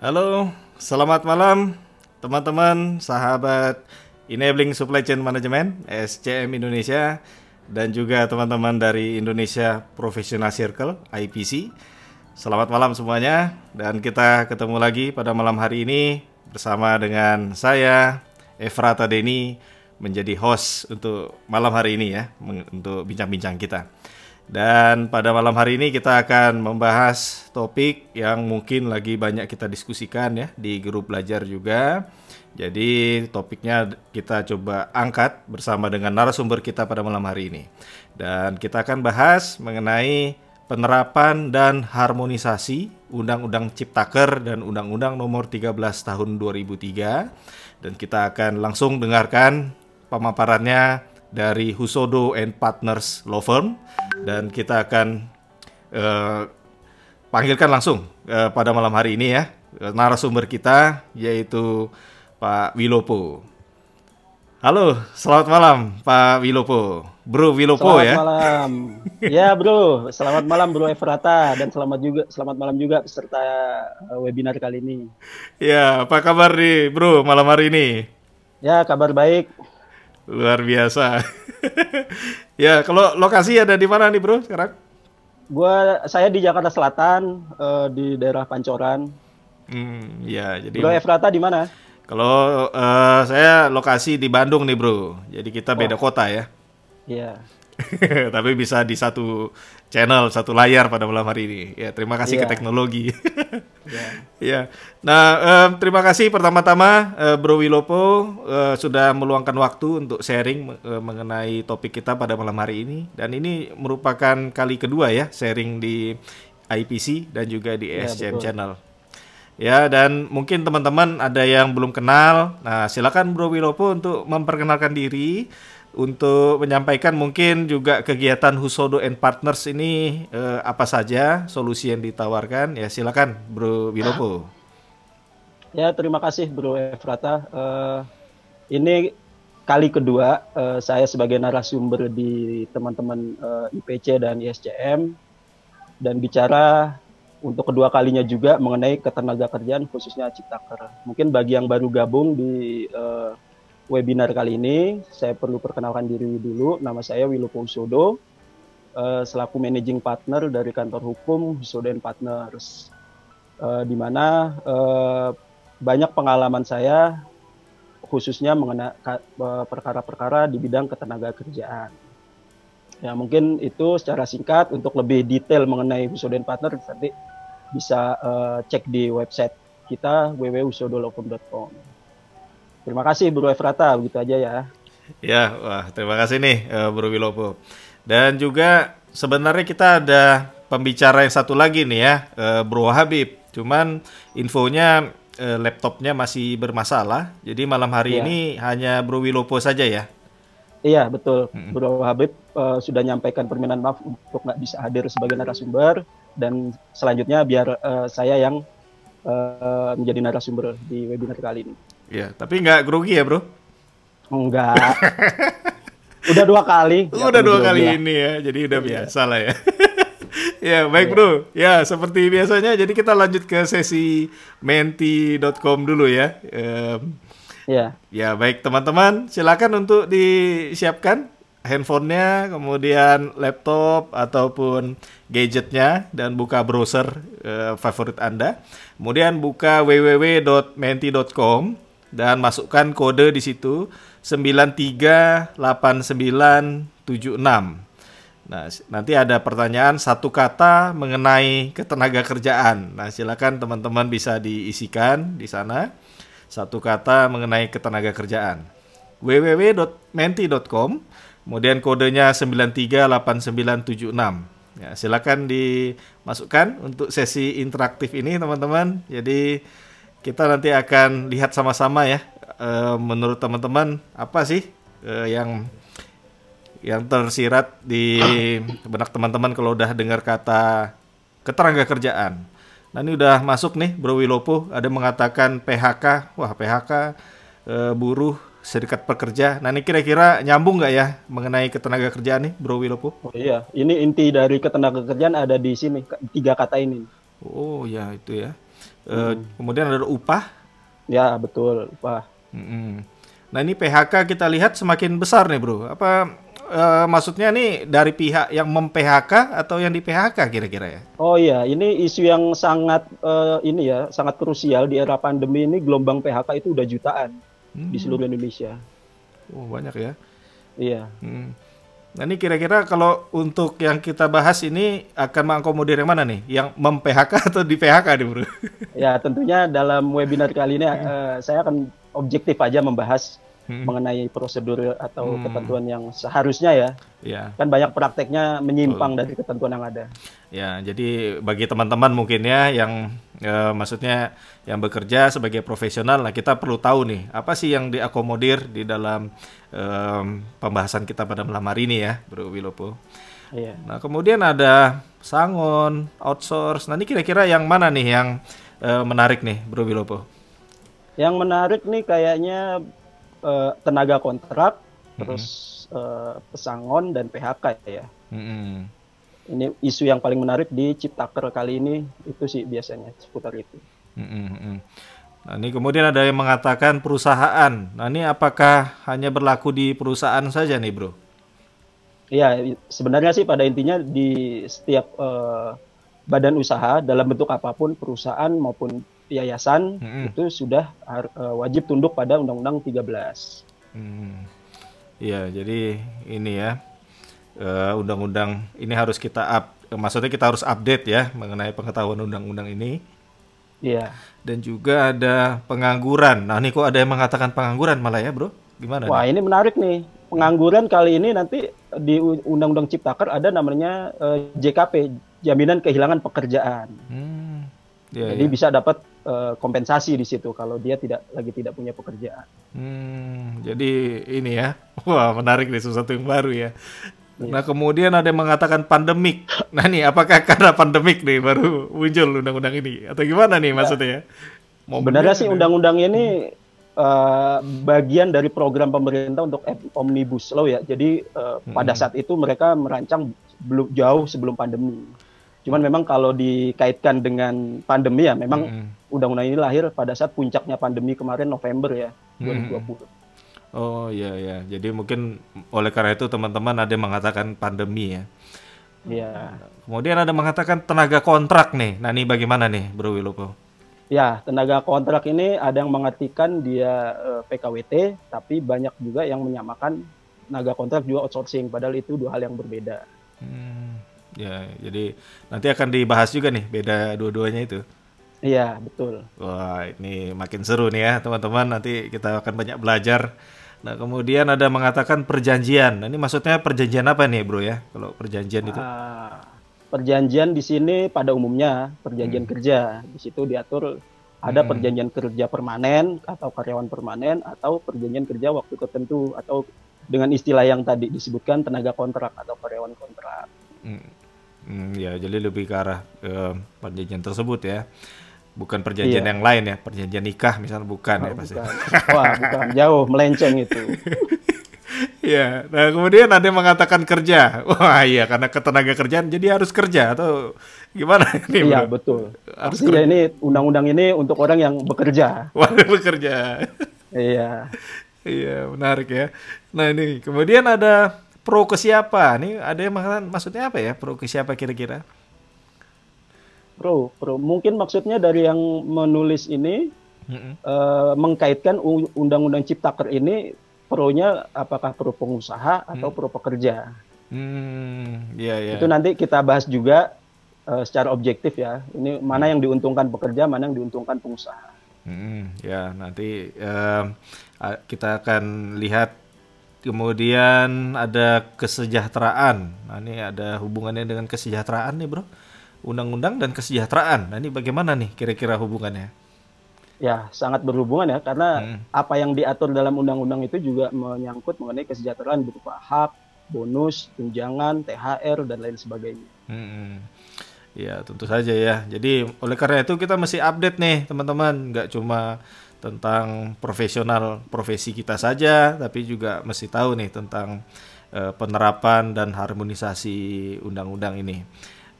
Halo, selamat malam teman-teman, sahabat Enabling Supply Chain Management SCM Indonesia dan juga teman-teman dari Indonesia Professional Circle IPC. Selamat malam semuanya dan kita ketemu lagi pada malam hari ini bersama dengan saya Efrata Deni menjadi host untuk malam hari ini ya untuk bincang-bincang kita. Dan pada malam hari ini kita akan membahas topik yang mungkin lagi banyak kita diskusikan ya di grup belajar juga. Jadi topiknya kita coba angkat bersama dengan narasumber kita pada malam hari ini. Dan kita akan bahas mengenai penerapan dan harmonisasi Undang-Undang Ciptaker dan Undang-Undang Nomor 13 Tahun 2003. Dan kita akan langsung dengarkan pemaparannya dari Husodo and Partners Law Firm dan kita akan uh, panggilkan langsung uh, pada malam hari ini ya narasumber kita yaitu Pak Wilopo. Halo, selamat malam Pak Wilopo. Bro Wilopo selamat ya. Selamat malam. ya, Bro. Selamat malam Bro Efrata dan selamat juga selamat malam juga peserta eh, webinar kali ini. Ya, apa kabar nih, Bro, malam hari ini? Ya, kabar baik. Luar biasa. ya, kalau lokasi ada di mana nih, Bro, sekarang? Gua saya di Jakarta Selatan, uh, di daerah Pancoran. Hmm, ya, jadi Bro Efrata di mana? Kalau uh, saya lokasi di Bandung nih, Bro. Jadi kita beda oh. kota ya. Iya. Tapi bisa di satu channel, satu layar pada malam hari ini. Ya, terima kasih yeah. ke teknologi. yeah. ya. Nah, um, terima kasih pertama-tama uh, Bro Wilopo uh, sudah meluangkan waktu untuk sharing uh, mengenai topik kita pada malam hari ini. Dan ini merupakan kali kedua ya sharing di IPC dan juga di yeah, SCM betul. Channel. Ya, dan mungkin teman-teman ada yang belum kenal. Nah, silakan Bro Wilopo untuk memperkenalkan diri untuk menyampaikan mungkin juga kegiatan Husodo and Partners ini eh, apa saja solusi yang ditawarkan ya silakan Bro Wilopo. Ya terima kasih Bro Efrata. Uh, ini kali kedua uh, saya sebagai narasumber di teman-teman uh, IPC dan ISCM dan bicara untuk kedua kalinya juga mengenai ketenaga kerjaan khususnya Ciptaker. Mungkin bagi yang baru gabung di uh, webinar kali ini, saya perlu perkenalkan diri dulu. Nama saya Wilupo Usodo, uh, selaku managing partner dari kantor hukum Usodo Partners, uh, di mana uh, banyak pengalaman saya khususnya mengenai perkara-perkara di bidang ketenaga kerjaan. Ya mungkin itu secara singkat untuk lebih detail mengenai Usodo Partners nanti bisa cek di website kita www.usodolocum.com. Terima kasih Bro Efrata, begitu aja ya. Ya, wah terima kasih nih uh, Bro Wilopo. Dan juga sebenarnya kita ada pembicara yang satu lagi nih ya, uh, Bro Habib. Cuman infonya uh, laptopnya masih bermasalah. Jadi malam hari ya. ini hanya Bro Wilopo saja ya. Iya betul, hmm. Bro Habib uh, sudah nyampaikan permintaan maaf untuk nggak bisa hadir sebagai narasumber dan selanjutnya biar uh, saya yang uh, menjadi narasumber di webinar kali ini. Iya, tapi nggak grogi ya, Bro? Enggak. udah dua kali. Udah dua kali ya. ini ya, jadi udah iya. biasa lah ya. ya, baik ya. Bro. Ya, seperti biasanya jadi kita lanjut ke sesi menti.com dulu ya. Um, ya. Ya, baik teman-teman, silakan untuk disiapkan handphonenya, kemudian laptop ataupun gadgetnya dan buka browser uh, favorit Anda. Kemudian buka www.menti.com dan masukkan kode di situ 938976. Nah, nanti ada pertanyaan satu kata mengenai ketenaga kerjaan. Nah, silakan teman-teman bisa diisikan di sana. Satu kata mengenai ketenaga kerjaan. www.menti.com kemudian kodenya 938976. Ya, silakan dimasukkan untuk sesi interaktif ini teman-teman. Jadi kita nanti akan lihat sama-sama ya uh, menurut teman-teman apa sih uh, yang yang tersirat di benak teman-teman kalau udah dengar kata ketenaga kerjaan. Nah ini udah masuk nih Bro Wilopo ada mengatakan PHK, wah PHK eh, buruh serikat pekerja. Nah ini kira-kira nyambung nggak ya mengenai ketenaga kerjaan nih Bro Wilopo? Oh iya, ini inti dari ketenaga kerjaan ada di sini tiga kata ini. Oh ya itu ya. Eh, Kemudian ada upah. Ya betul, Pak. Mm-mm. Nah ini PHK kita lihat semakin besar nih bro. Apa eh, maksudnya nih dari pihak yang mem-PHK atau yang di PHK kira-kira ya? Oh iya, ini isu yang sangat eh, ini ya, sangat krusial di era pandemi ini gelombang PHK itu udah jutaan di seluruh Indonesia. Oh banyak ya. Iya. Hmm. Nah ini kira-kira kalau untuk yang kita bahas ini akan mengakomodir yang mana nih? Yang mem-PHK atau di PHK nih bro? Ya, tentunya dalam webinar kali ini eh, saya akan objektif aja membahas Hmm. mengenai prosedur atau ketentuan yang seharusnya ya. ya. Kan banyak prakteknya menyimpang dari ketentuan yang ada. Ya, jadi bagi teman-teman mungkin ya yang eh, maksudnya yang bekerja sebagai profesional, nah kita perlu tahu nih apa sih yang diakomodir di dalam em, pembahasan kita pada malam hari ini ya, Bro Wilopo. Iya. Nah, kemudian ada sangon, outsource. Nah, ini kira-kira yang mana nih yang eh, menarik nih, Bro Wilopo? Yang menarik nih kayaknya eh, tenaga kontrak, terus eh, pesangon dan PHK ya. Mm-mm. Ini isu yang paling menarik di Ciptaker kali ini itu sih biasanya seputar itu. Mm-mm, mm. Nah, ini kemudian ada yang mengatakan perusahaan. Nah, ini apakah hanya berlaku di perusahaan saja nih, Bro? Iya, sebenarnya sih pada intinya di setiap eh, badan usaha dalam bentuk apa pun perusahaan maupun yayasan Mm-mm. itu sudah eh, wajib tunduk pada Undang-Undang 13. Hmm. Iya, jadi ini ya eh, undang-undang ini harus kita up, eh, maksudnya kita harus update ya mengenai pengetahuan undang-undang ini Iya. dan juga ada pengangguran. Nah, ini kok ada yang mengatakan pengangguran malah ya, Bro? Gimana? Wah, nih? ini menarik nih. Pengangguran kali ini nanti di Undang-Undang Ciptaker ada namanya eh, JKP, jaminan kehilangan pekerjaan. Hmm. Ya, Jadi ya. bisa dapat eh, kompensasi di situ kalau dia tidak lagi tidak punya pekerjaan. Hmm, jadi ini ya. Wah, menarik nih sesuatu yang baru ya. Nah, kemudian ada yang mengatakan pandemik. Nah, nih apakah karena pandemik nih baru muncul undang-undang ini atau gimana nih maksudnya ya? Momennya Sebenarnya sih undang-undang ini eh, bagian dari program pemerintah untuk omnibus law ya. Jadi eh, pada saat itu mereka merancang belum jauh sebelum pandemi. Cuman memang kalau dikaitkan dengan pandemi ya memang Mm-mm. undang-undang ini lahir pada saat puncaknya pandemi kemarin November ya 2020. Oh iya ya. Jadi mungkin oleh karena itu teman-teman ada yang mengatakan pandemi ya. Iya. Kemudian ada yang mengatakan tenaga kontrak nih. Nah, ini bagaimana nih, Bro Wilopo? Ya, tenaga kontrak ini ada yang mengartikan dia eh, PKWT, tapi banyak juga yang menyamakan tenaga kontrak juga outsourcing, padahal itu dua hal yang berbeda. Hmm, ya, jadi nanti akan dibahas juga nih beda dua-duanya itu. Iya, betul. Wah, ini makin seru nih ya, teman-teman. Nanti kita akan banyak belajar. Nah, kemudian ada mengatakan perjanjian. Nah, ini maksudnya perjanjian apa nih, Bro ya? Kalau perjanjian itu. Ah, perjanjian di sini pada umumnya perjanjian kerja. Di situ diatur ada perjanjian kerja permanen atau karyawan permanen atau perjanjian kerja waktu tertentu atau dengan istilah yang tadi disebutkan tenaga kontrak atau karyawan kontrak. Hmm, hmm, ya, jadi lebih ke arah eh, perjanjian tersebut ya. Bukan perjanjian Iya. yang lain ya, perjanjian nikah misalnya bukan ya Oh, pasti. bukan. Wah, bukan jauh melenceng itu. Iya, nah kemudian ada yang mengatakan kerja. Wah iya, karena ketenaga kerjaan jadi harus kerja atau gimana ini Iya, bro? betul. Harus Pasti ya ini undang-undang ini untuk orang yang bekerja. Wah bekerja. Iya. iya menarik ya. Nah ini kemudian ada pro ke siapa? Nih ada yang mengatakan maksudnya apa ya pro ke siapa kira-kira? Pro, pro. Mungkin maksudnya dari yang menulis ini Mm-mm. eh, mengkaitkan undang-undang Ciptaker ini pro-nya apakah pro pengusaha atau pro pekerja. Hmm, iya iya. Itu nanti kita bahas juga eh, secara objektif ya. Ini mana yang diuntungkan pekerja, mana yang diuntungkan pengusaha. Mm, ya nanti a- kita akan lihat kemudian ada kesejahteraan. Nah ini ada hubungannya dengan kesejahteraan nih bro. Undang-undang dan kesejahteraan. Nah ini bagaimana nih kira-kira hubungannya? Ya, sangat berhubungan ya karena Hmm. apa yang diatur dalam undang-undang itu juga menyangkut mengenai kesejahteraan berupa hak, bonus, tunjangan, THR dan lain sebagainya. Hmm, ya tentu saja ya. Jadi oleh karena itu kita mesti update nih teman-teman. Nggak cuma tentang profesional profesi kita saja, tapi juga mesti tahu nih tentang eh, penerapan dan harmonisasi undang-undang ini.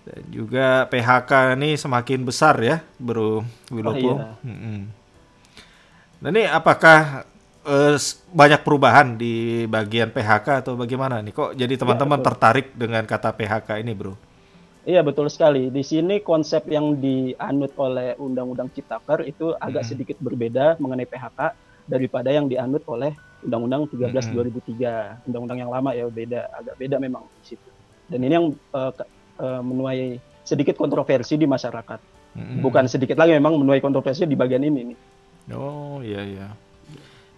Dan juga PHK ini semakin besar ya, Bro Wilopo. Oh, iya. Mm-mm. Nah ini apakah eh, banyak perubahan di bagian PHK atau bagaimana nih? Kok jadi teman-teman betul. tertarik dengan kata PHK ini, Bro? Iya betul sekali. Di sini konsep yang dianut oleh Undang-Undang Ciptaker itu agak sedikit berbeda mengenai PHK daripada yang dianut oleh Undang-Undang 13 2003. Undang-undang yang lama ya beda, agak beda memang di situ. Dan ini yang eh, eh, menuai sedikit kontroversi di masyarakat. Mm-mm. Bukan sedikit lagi memang menuai kontroversi di bagian ini nih. Oh iya iya.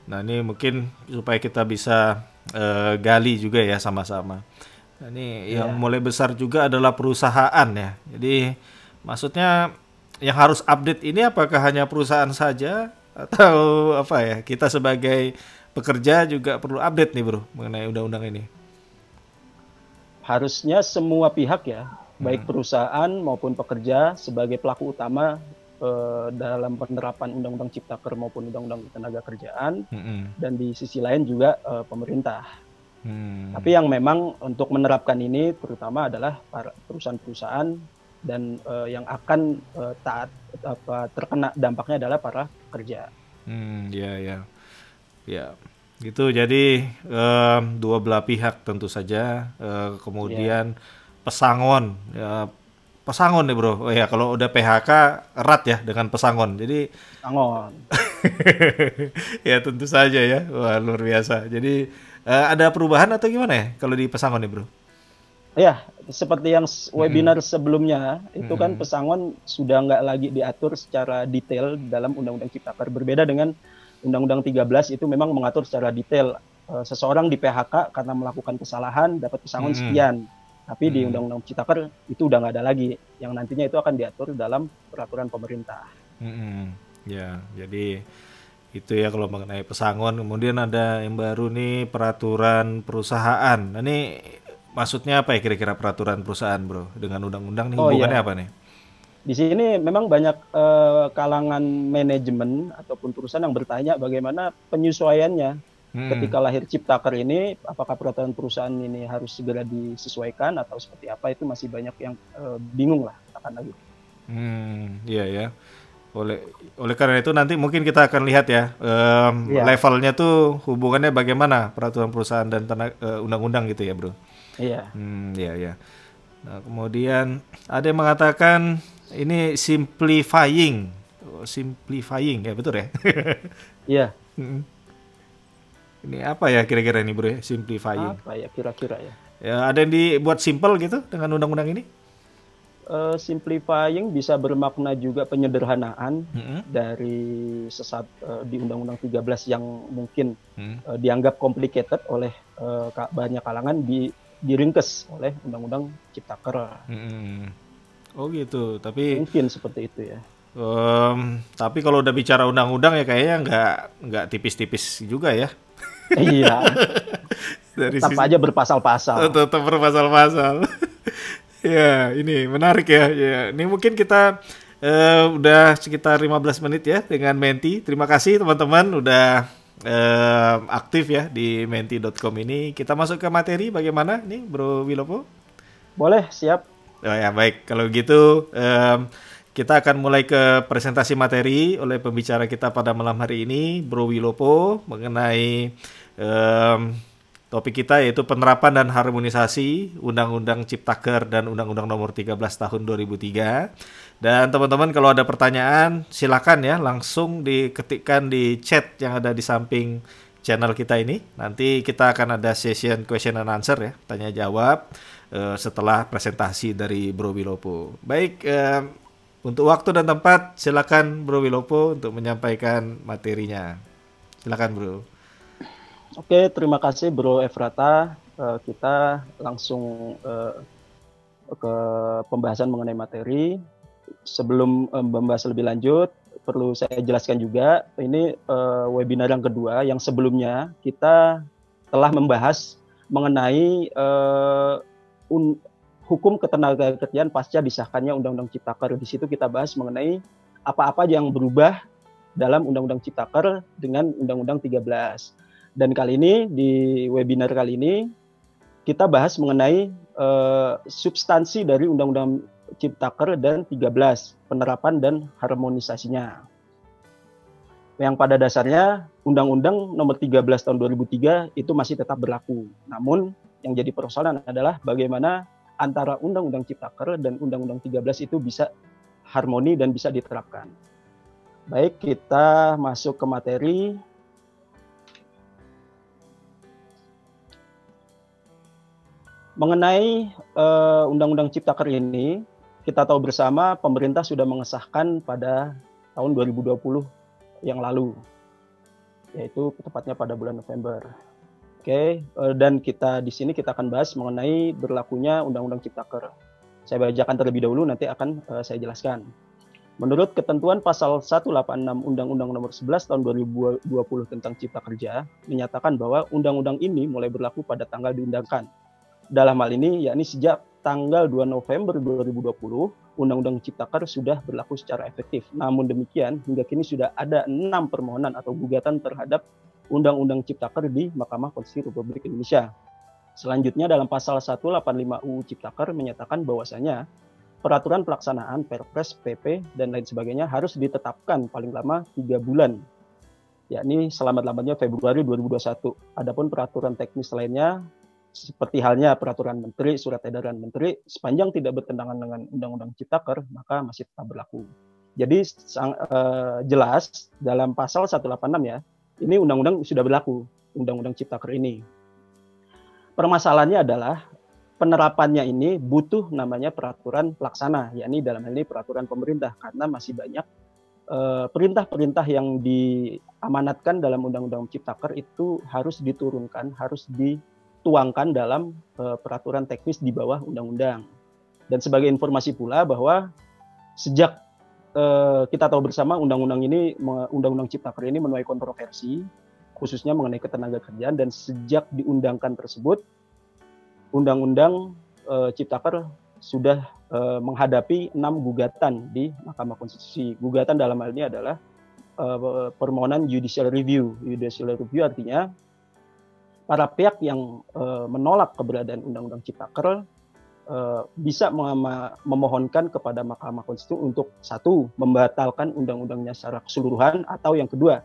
Nah ini mungkin supaya kita bisa eh, gali juga ya sama-sama. Nah, ini yang Iya. mulai besar juga adalah perusahaan ya. Jadi maksudnya yang harus update ini apakah hanya perusahaan saja atau apa ya? Kita sebagai pekerja juga perlu update nih bro mengenai undang-undang ini. Harusnya semua pihak ya, baik perusahaan maupun pekerja sebagai pelaku utama eh, dalam penerapan Undang-Undang Ciptaker maupun Undang-Undang Tenaga Kerjaan Mm-mm. dan di sisi lain juga eh, pemerintah. Hmm. Tapi yang memang untuk menerapkan ini terutama adalah para perusahaan-perusahaan dan eh, yang akan eh, taat apa terkena dampaknya adalah para pekerja. Hmm, ya ya. Ya. Gitu. Jadi em, dua belah pihak tentu saja eh, kemudian pesangon ya pesangon nih, Bro. Oh ya, kalau udah PHK erat ya dengan pesangon. Jadi Angon. ya tentu saja ya. Wah, luar biasa. Jadi eh, ada perubahan atau gimana ya kalau di pesangon nih, Bro? Ya, seperti yang webinar sebelumnya, itu kan pesangon sudah nggak lagi diatur secara detail dalam Undang-Undang Ciptaker. Berbeda dengan Undang-Undang 13 itu memang mengatur secara detail. Eh, seseorang di PHK karena melakukan kesalahan dapat pesangon Mm-mm. sekian. Tapi di Mm. Undang-Undang Ciptaker itu udah nggak ada lagi. Yang nantinya itu akan diatur dalam peraturan pemerintah. Mm-mm. Ya, jadi itu ya kalau mengenai pesangon. Kemudian ada yang baru nih peraturan perusahaan. Nah, ini maksudnya apa ya kira-kira peraturan perusahaan, Bro? Dengan undang-undang nih Oh, hubungannya iya. apa nih? Di sini memang banyak eh, kalangan manajemen ataupun perusahaan yang bertanya bagaimana penyesuaiannya Hmm. ketika lahir Ciptaker ini, apakah peraturan perusahaan ini harus segera disesuaikan atau seperti apa itu masih banyak yang eh, bingung lah akan lagi. Hmm, iya ya. Oleh oleh karena itu nanti mungkin kita akan lihat ya em, Iya. levelnya tuh hubungannya bagaimana peraturan perusahaan dan eh, undang-undang gitu ya, Bro. Iya. Hmm, iya ya. Nah, kemudian ada yang mengatakan ini simplifying. Simplifying ya betul ya? Iya. Mm. ini apa ya kira-kira ini bro? ya? Simplifying. Apa ya kira-kira ya? Ya ada yang dibuat simple gitu dengan undang-undang ini? Eh, simplifying bisa bermakna juga penyederhanaan Mm-mm. dari sesat eh, di Undang-Undang 13 yang mungkin Hmm. eh, dianggap complicated oleh eh, ka- banyak kalangan di diringkes oleh Undang-Undang Ciptaker. Mm-mm. Oh gitu. Tapi Mungkin seperti itu ya. em, tapi kalau udah bicara undang-undang ya kayaknya nggak nggak tipis-tipis juga ya. iya. Dari Tetap aja berpasal-pasal. Tetap berpasal-pasal. ya, ini menarik ya. Ya, ini mungkin kita eh, udah sekitar 15 menit ya dengan Menti. Terima kasih teman-teman udah eh, aktif ya di menti.com ini. Kita masuk ke materi bagaimana nih Bro Wilopo? Boleh, siap. Oh ya, baik. Kalau gitu em, kita akan mulai ke presentasi materi oleh pembicara kita pada malam hari ini, Bro Wilopo, mengenai em, topik kita yaitu penerapan dan harmonisasi Undang-Undang Ciptaker dan Undang-Undang Nomor 13 Tahun 2003. Dan teman-teman kalau ada pertanyaan silakan ya langsung diketikkan di chat yang ada di samping channel kita ini. Nanti kita akan ada session question and answer ya, tanya jawab eh, setelah presentasi dari Bro Wilopo. Baik, eh, untuk waktu dan tempat silakan Bro Wilopo untuk menyampaikan materinya. Silakan Bro. Oke, terima kasih Bro Efrata. Eh, kita langsung eh, ke pembahasan mengenai materi. Sebelum eh, membahas lebih lanjut, perlu saya jelaskan juga, ini eh, webinar yang kedua, yang sebelumnya kita telah membahas mengenai eh, un- hukum ketenaga kerjaan pasca disahkannya Undang-Undang Ciptaker. Di situ kita bahas mengenai apa-apa yang berubah dalam Undang-Undang Ciptaker dengan Undang-Undang 13. Dan kali ini di webinar kali ini kita bahas mengenai uh, substansi dari Undang-Undang Ciptaker dan 13 penerapan dan harmonisasinya. Yang pada dasarnya Undang-Undang Nomor 13 Tahun 2003 itu masih tetap berlaku. Namun yang jadi persoalan adalah bagaimana antara Undang-Undang Ciptaker dan Undang-Undang 13 itu bisa harmoni dan bisa diterapkan. Baik, kita masuk ke materi. Mengenai uh, Undang-Undang Ciptaker ini, kita tahu bersama pemerintah sudah mengesahkan pada tahun 2020 yang lalu, yaitu tepatnya pada bulan November. Oke, uh, dan kita di sini kita akan bahas mengenai berlakunya Undang-Undang Ciptaker. Saya bacakan terlebih dahulu, nanti akan uh, saya jelaskan. Menurut ketentuan pasal 186 Undang-Undang Nomor 11 Tahun 2020 tentang Cipta Kerja, menyatakan bahwa undang-undang ini mulai berlaku pada tanggal diundangkan. Dalam hal ini, yakni sejak tanggal 2 November 2020, Undang-Undang Ciptaker sudah berlaku secara efektif. Namun demikian, hingga kini sudah ada enam permohonan atau gugatan terhadap Undang-Undang Ciptaker di Mahkamah Konstitusi Republik Indonesia. Selanjutnya dalam pasal 185 UU Ciptaker menyatakan bahwasanya peraturan pelaksanaan Perpres, PP, dan lain sebagainya harus ditetapkan paling lama tiga bulan, yakni selamat-lambatnya Februari 2021. Adapun peraturan teknis lainnya, seperti halnya peraturan menteri, surat edaran menteri, sepanjang tidak bertentangan dengan Undang-Undang Ciptaker, maka masih tetap berlaku. Jadi sang, uh, jelas dalam pasal 186 ya, ini undang-undang sudah berlaku, Undang-Undang Ciptaker ini. Permasalahannya adalah penerapannya ini butuh namanya peraturan pelaksana, yakni dalam hal ini peraturan pemerintah karena masih banyak eh, perintah-perintah yang diamanatkan dalam Undang-Undang Ciptaker itu harus diturunkan, harus dituangkan dalam uh, peraturan teknis di bawah undang-undang. Dan sebagai informasi pula bahwa sejak uh, kita tahu bersama undang-undang ini, undang-undang Ciptaker ini menuai kontroversi, khususnya mengenai ketenaga kerjaan dan sejak diundangkan tersebut Undang-Undang uh, Ciptaker sudah uh, menghadapi enam gugatan di Mahkamah Konstitusi. Gugatan dalam hal ini adalah uh, permohonan judicial review. Judicial review artinya para pihak yang menolak keberadaan Undang-Undang Ciptaker uh, bisa memohonkan kepada Mahkamah Konstitusi untuk satu membatalkan undang-undangnya secara keseluruhan atau yang kedua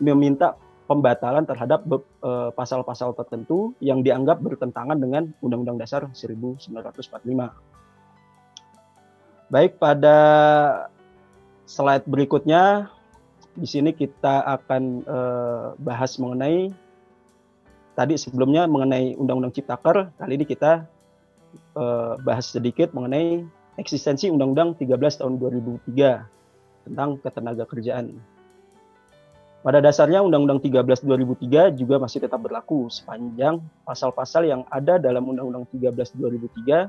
meminta pembatalan terhadap uh, pasal-pasal tertentu yang dianggap bertentangan dengan Undang-Undang Dasar 1945. Baik, pada slide berikutnya di sini kita akan uh, bahas mengenai tadi sebelumnya mengenai Undang-Undang Ciptaker, kali ini kita uh, bahas sedikit mengenai eksistensi Undang-Undang 13 tahun 2003 tentang ketenaga kerjaan. Pada dasarnya Undang-Undang 13 2003 juga masih tetap berlaku sepanjang pasal-pasal yang ada dalam Undang-Undang 13 2003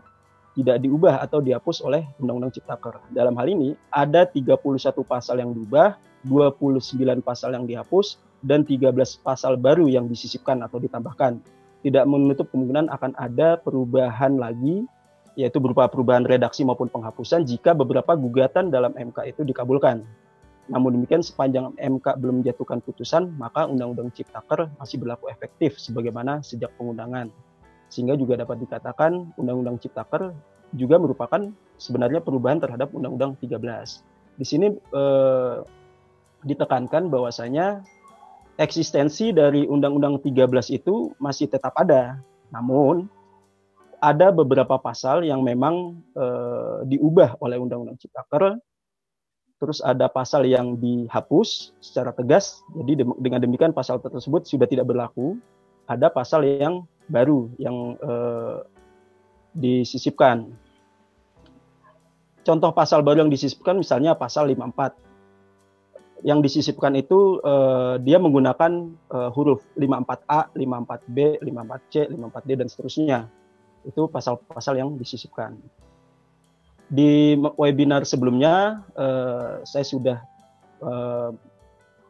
tidak diubah atau dihapus oleh Undang-Undang Ciptaker. Dalam hal ini ada 31 pasal yang diubah, 29 pasal yang dihapus, dan 13 pasal baru yang disisipkan atau ditambahkan. Tidak menutup kemungkinan akan ada perubahan lagi, yaitu berupa perubahan redaksi maupun penghapusan jika beberapa gugatan dalam MK itu dikabulkan. Namun demikian sepanjang MK belum menjatuhkan putusan, maka Undang-Undang Ciptaker masih berlaku efektif sebagaimana sejak pengundangan. Sehingga juga dapat dikatakan Undang-Undang Ciptaker juga merupakan sebenarnya perubahan terhadap Undang-Undang 13. Di sini eh, ditekankan bahwasanya eksistensi dari Undang-Undang 13 itu masih tetap ada. Namun ada beberapa pasal yang memang eh, diubah oleh Undang-Undang Ciptaker terus ada pasal yang dihapus secara tegas, jadi dengan demikian pasal tersebut sudah tidak berlaku. Ada pasal yang baru yang eh, disisipkan. Contoh pasal baru yang disisipkan misalnya pasal 54. Yang disisipkan itu eh, dia menggunakan eh, huruf 54A, 54B, 54C, 54D dan seterusnya. Itu pasal-pasal yang disisipkan di webinar sebelumnya uh, saya sudah uh,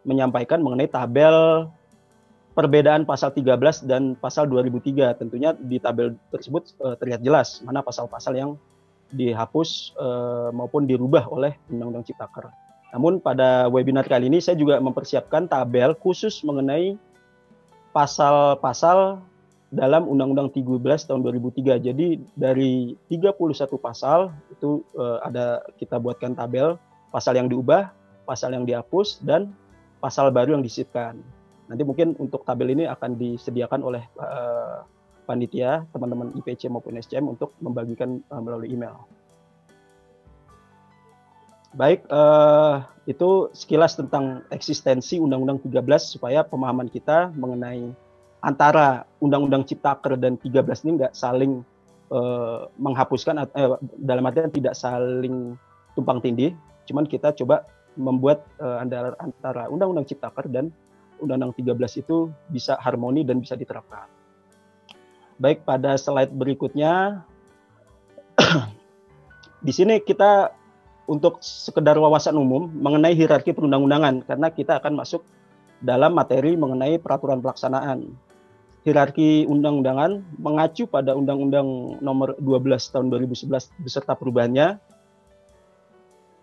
menyampaikan mengenai tabel perbedaan pasal 13 dan pasal 2003. Tentunya di tabel tersebut uh, terlihat jelas mana pasal-pasal yang dihapus uh, maupun dirubah oleh Undang-Undang Ciptaker. Namun pada webinar kali ini saya juga mempersiapkan tabel khusus mengenai pasal-pasal dalam Undang-Undang 13 tahun 2003. Jadi dari 31 pasal itu uh, ada kita buatkan tabel pasal yang diubah, pasal yang dihapus dan pasal baru yang disisipkan. Nanti mungkin untuk tabel ini akan disediakan oleh uh, panitia, teman-teman IPC maupun SCM untuk membagikan uh, melalui email. Baik, uh, itu sekilas tentang eksistensi Undang-Undang 13 supaya pemahaman kita mengenai antara Undang-Undang Ciptaker dan 13 ini nggak saling uh, menghapuskan uh, dalam artian tidak saling tumpang tindih, cuman kita coba membuat uh, antara Undang-Undang Ciptaker dan Undang-Undang 13 itu bisa harmoni dan bisa diterapkan. Baik, pada slide berikutnya di sini kita untuk sekedar wawasan umum mengenai hierarki perundang-undangan karena kita akan masuk dalam materi mengenai peraturan pelaksanaan hierarki undang-undangan mengacu pada Undang-Undang Nomor 12 Tahun 2011 beserta perubahannya.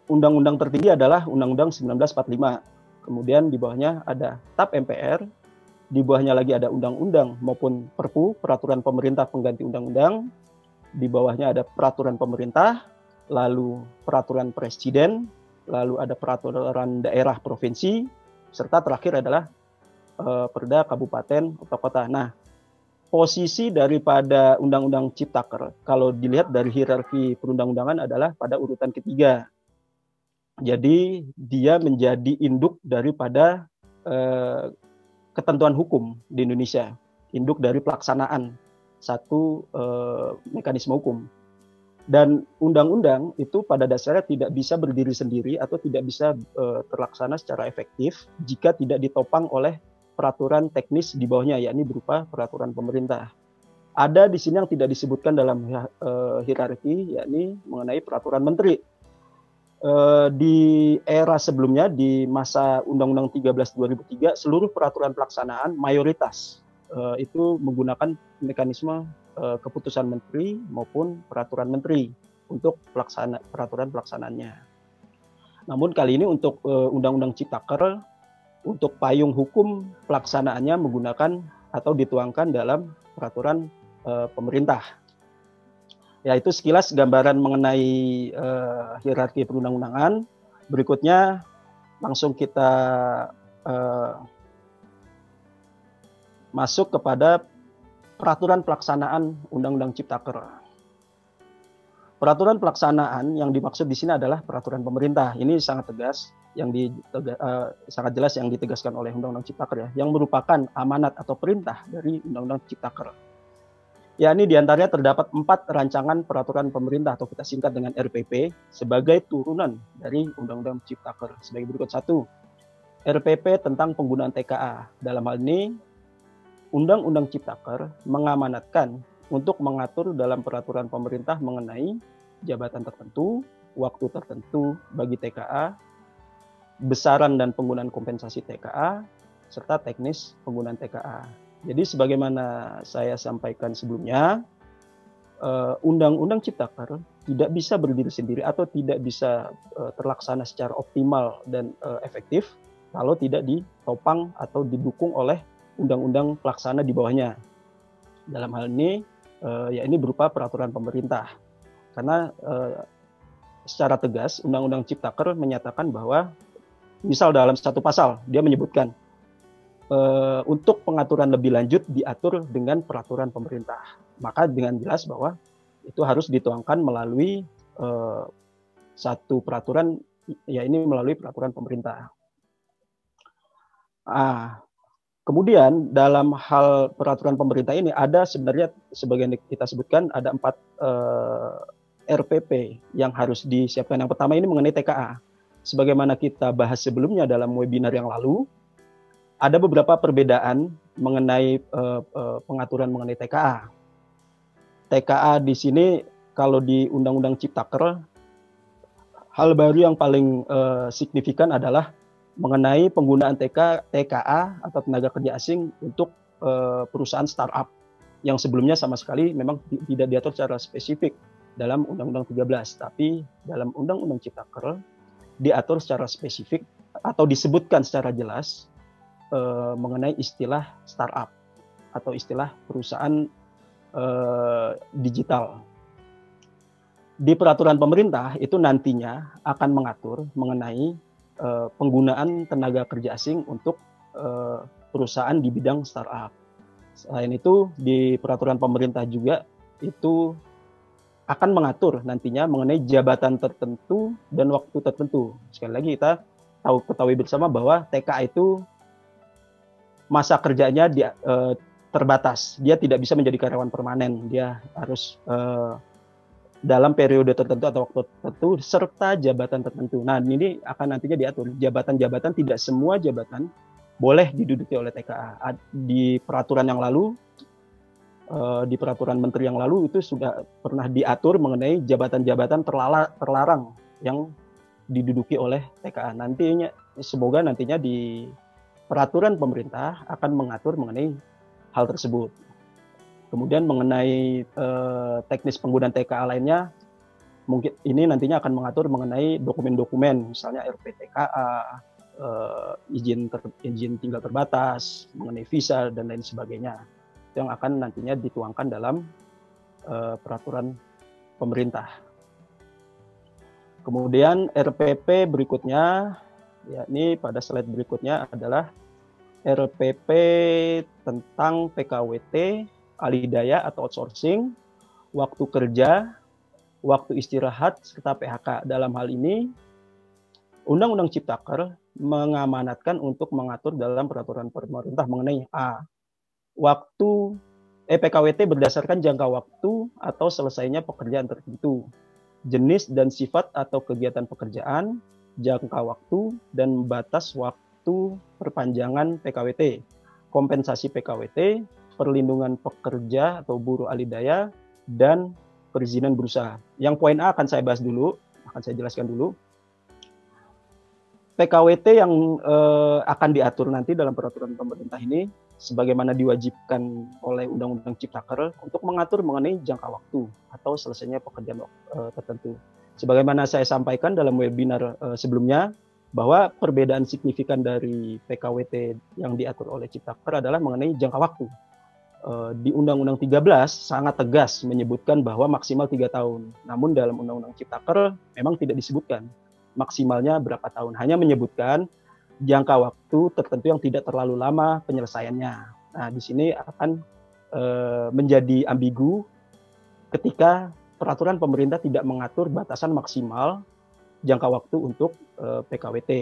Undang-undang tertinggi adalah Undang-Undang 1945. Kemudian di bawahnya ada TAP MPR, di bawahnya lagi ada undang-undang maupun Perpu, peraturan pemerintah pengganti undang-undang. Di bawahnya ada peraturan pemerintah, lalu peraturan presiden, lalu ada peraturan daerah provinsi, serta terakhir adalah uh, perda kabupaten atau kota. Nah, posisi daripada Undang-Undang Ciptaker kalau dilihat dari hierarki perundang-undangan adalah pada urutan ketiga. Jadi dia menjadi induk daripada uh, ketentuan hukum di Indonesia, induk dari pelaksanaan satu uh, mekanisme hukum. Dan undang-undang itu pada dasarnya tidak bisa berdiri sendiri atau tidak bisa uh, terlaksana secara efektif jika tidak ditopang oleh peraturan teknis di bawahnya, yakni berupa peraturan pemerintah. Ada di sini yang tidak disebutkan dalam uh, hierarki, yakni mengenai peraturan menteri. Uh, di era sebelumnya, di masa Undang-Undang 13 2003, seluruh peraturan pelaksanaan mayoritas itu menggunakan mekanisme uh, keputusan menteri maupun peraturan menteri untuk pelaksana peraturan pelaksanaannya. Namun kali ini untuk Undang-Undang Ciptaker untuk payung hukum pelaksanaannya menggunakan atau dituangkan dalam peraturan e, pemerintah. Ya itu sekilas gambaran mengenai e, hierarki perundang-undangan. Berikutnya langsung kita e, masuk kepada peraturan pelaksanaan Undang-Undang Ciptaker. Peraturan pelaksanaan yang dimaksud di sini adalah peraturan pemerintah. Ini sangat tegas yang di, uh, sangat jelas yang ditegaskan oleh Undang-Undang Ciptaker ya, yang merupakan amanat atau perintah dari Undang-Undang Ciptaker. Ya ini di antaranya terdapat empat rancangan peraturan pemerintah atau kita singkat dengan RPP sebagai turunan dari Undang-Undang Ciptaker. Sebagai berikut satu, RPP tentang penggunaan TKA. Dalam hal ini, Undang-Undang Ciptaker mengamanatkan untuk mengatur dalam peraturan pemerintah mengenai jabatan tertentu, waktu tertentu bagi TKA, besaran dan penggunaan kompensasi TKA, serta teknis penggunaan TKA. Jadi sebagaimana saya sampaikan sebelumnya, eh, Undang-Undang Ciptaker tidak bisa berdiri sendiri atau tidak bisa eh, terlaksana secara optimal dan eh, efektif kalau tidak ditopang atau didukung oleh undang-undang pelaksana di bawahnya. Dalam hal ini, ya ini berupa peraturan pemerintah. Karena secara tegas, Undang-Undang Ciptaker menyatakan bahwa misal dalam satu pasal dia menyebutkan uh, untuk pengaturan lebih lanjut diatur dengan peraturan pemerintah. Maka dengan jelas bahwa itu harus dituangkan melalui uh, satu peraturan ya ini melalui peraturan pemerintah. Ah, kemudian dalam hal peraturan pemerintah ini ada sebenarnya sebagian kita sebutkan ada empat eh, RPP yang harus disiapkan. Yang pertama ini mengenai TKA sebagaimana kita bahas sebelumnya dalam webinar yang lalu, ada beberapa perbedaan mengenai uh, uh, pengaturan mengenai TKA. TKA di sini kalau di Undang-Undang Ciptaker, hal baru yang paling uh, signifikan adalah mengenai penggunaan TK, TKA atau tenaga kerja asing untuk uh, perusahaan startup yang sebelumnya sama sekali memang tidak diatur secara spesifik dalam Undang-Undang 13, tapi dalam Undang-Undang Ciptaker diatur secara spesifik atau disebutkan secara jelas uh, mengenai istilah startup. atau istilah perusahaan uh, digital. Di peraturan pemerintah itu nantinya akan mengatur mengenai uh, penggunaan tenaga kerja asing untuk uh, perusahaan di bidang startup. Selain itu di peraturan pemerintah juga itu akan mengatur nantinya mengenai jabatan tertentu dan waktu tertentu. Sekali lagi kita tahu ketahui bersama bahwa TK itu masa kerjanya dia uh, terbatas. Dia tidak bisa menjadi karyawan permanen. Dia harus uh, dalam periode tertentu atau waktu tertentu serta jabatan tertentu. Nah, ini akan nantinya diatur. Jabatan-jabatan tidak semua jabatan boleh diduduki oleh TKA. Di peraturan yang lalu uh, di peraturan menteri yang lalu itu sudah pernah diatur mengenai jabatan-jabatan terlarang yang diduduki oleh TKA. Nantinya semoga nantinya di peraturan pemerintah akan mengatur mengenai hal tersebut. Kemudian mengenai uh, teknis penggunaan TKA lainnya mungkin ini nantinya akan mengatur mengenai dokumen-dokumen misalnya RPTKA, eh, izin ter, izin tinggal terbatas, mengenai visa dan lain sebagainya yang akan nantinya dituangkan dalam uh, peraturan pemerintah. Kemudian RPP berikutnya, yakni pada slide berikutnya adalah RPP tentang PKWT, alidaya atau outsourcing, waktu kerja, waktu istirahat, serta PHK. Dalam hal ini, Undang-Undang Ciptaker mengamanatkan untuk mengatur dalam peraturan pemerintah mengenai A waktu EPKWT berdasarkan jangka waktu atau selesainya pekerjaan tertentu, jenis dan sifat atau kegiatan pekerjaan, jangka waktu, dan batas waktu perpanjangan PKWT, kompensasi PKWT, perlindungan pekerja atau buruh alidaya, dan perizinan berusaha. Yang poin A akan saya bahas dulu, akan saya jelaskan dulu. PKWT yang eh, akan diatur nanti dalam peraturan pemerintah ini sebagaimana diwajibkan oleh Undang-Undang Ciptaker untuk mengatur mengenai jangka waktu atau selesainya pekerjaan eh, tertentu. Sebagaimana saya sampaikan dalam webinar eh, sebelumnya bahwa perbedaan signifikan dari PKWT yang diatur oleh Ciptaker adalah mengenai jangka waktu. Eh, di Undang-Undang 13 sangat tegas menyebutkan bahwa maksimal tiga tahun. Namun dalam Undang-Undang Ciptaker memang tidak disebutkan maksimalnya berapa tahun. Hanya menyebutkan jangka waktu tertentu yang tidak terlalu lama penyelesaiannya. Nah, di sini akan e, menjadi ambigu ketika peraturan pemerintah tidak mengatur batasan maksimal jangka waktu untuk e, eh, PKWT.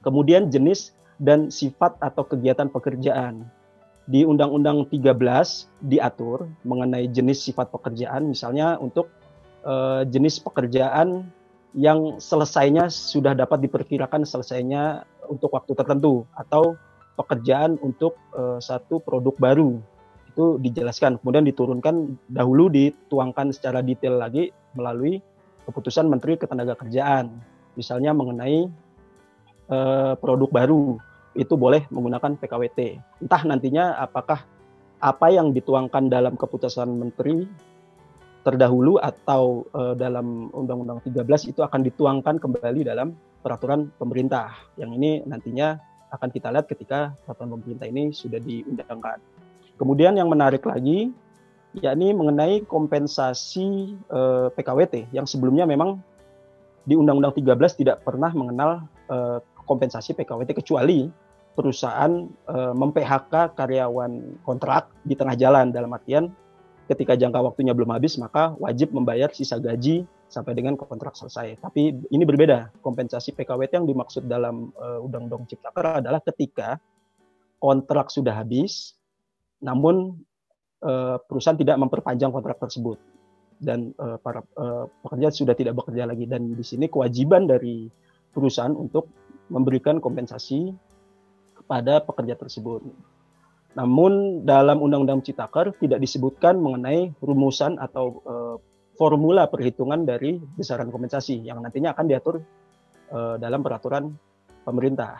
Kemudian jenis dan sifat atau kegiatan pekerjaan. Di Undang-Undang 13 diatur mengenai jenis sifat pekerjaan, misalnya untuk e, jenis pekerjaan yang selesainya sudah dapat diperkirakan selesainya untuk waktu tertentu atau pekerjaan untuk uh, satu produk baru. Itu dijelaskan kemudian diturunkan dahulu dituangkan secara detail lagi melalui keputusan Menteri Ketenagakerjaan misalnya mengenai uh, produk baru itu boleh menggunakan PKWT entah nantinya apakah apa yang dituangkan dalam keputusan Menteri terdahulu atau uh, dalam Undang-Undang 13 itu akan dituangkan kembali dalam peraturan pemerintah. Yang ini nantinya akan kita lihat ketika peraturan pemerintah ini sudah diundangkan. Kemudian yang menarik lagi yakni mengenai kompensasi eh, PKWT yang sebelumnya memang di Undang-Undang 13 tidak pernah mengenal uh, kompensasi PKWT kecuali perusahaan uh, mem-PHK karyawan kontrak di tengah jalan dalam artian ketika jangka waktunya belum habis maka wajib membayar sisa gaji sampai dengan kontrak selesai. Tapi ini berbeda. Kompensasi PKWT yang dimaksud dalam uh, Undang-Undang Ciptaker adalah ketika kontrak sudah habis namun uh, perusahaan tidak memperpanjang kontrak tersebut dan uh, para uh, pekerja sudah tidak bekerja lagi dan di sini kewajiban dari perusahaan untuk memberikan kompensasi kepada pekerja tersebut. Namun dalam Undang-Undang Citaker tidak disebutkan mengenai rumusan atau e, formula perhitungan dari besaran kompensasi yang nantinya akan diatur e, dalam peraturan pemerintah.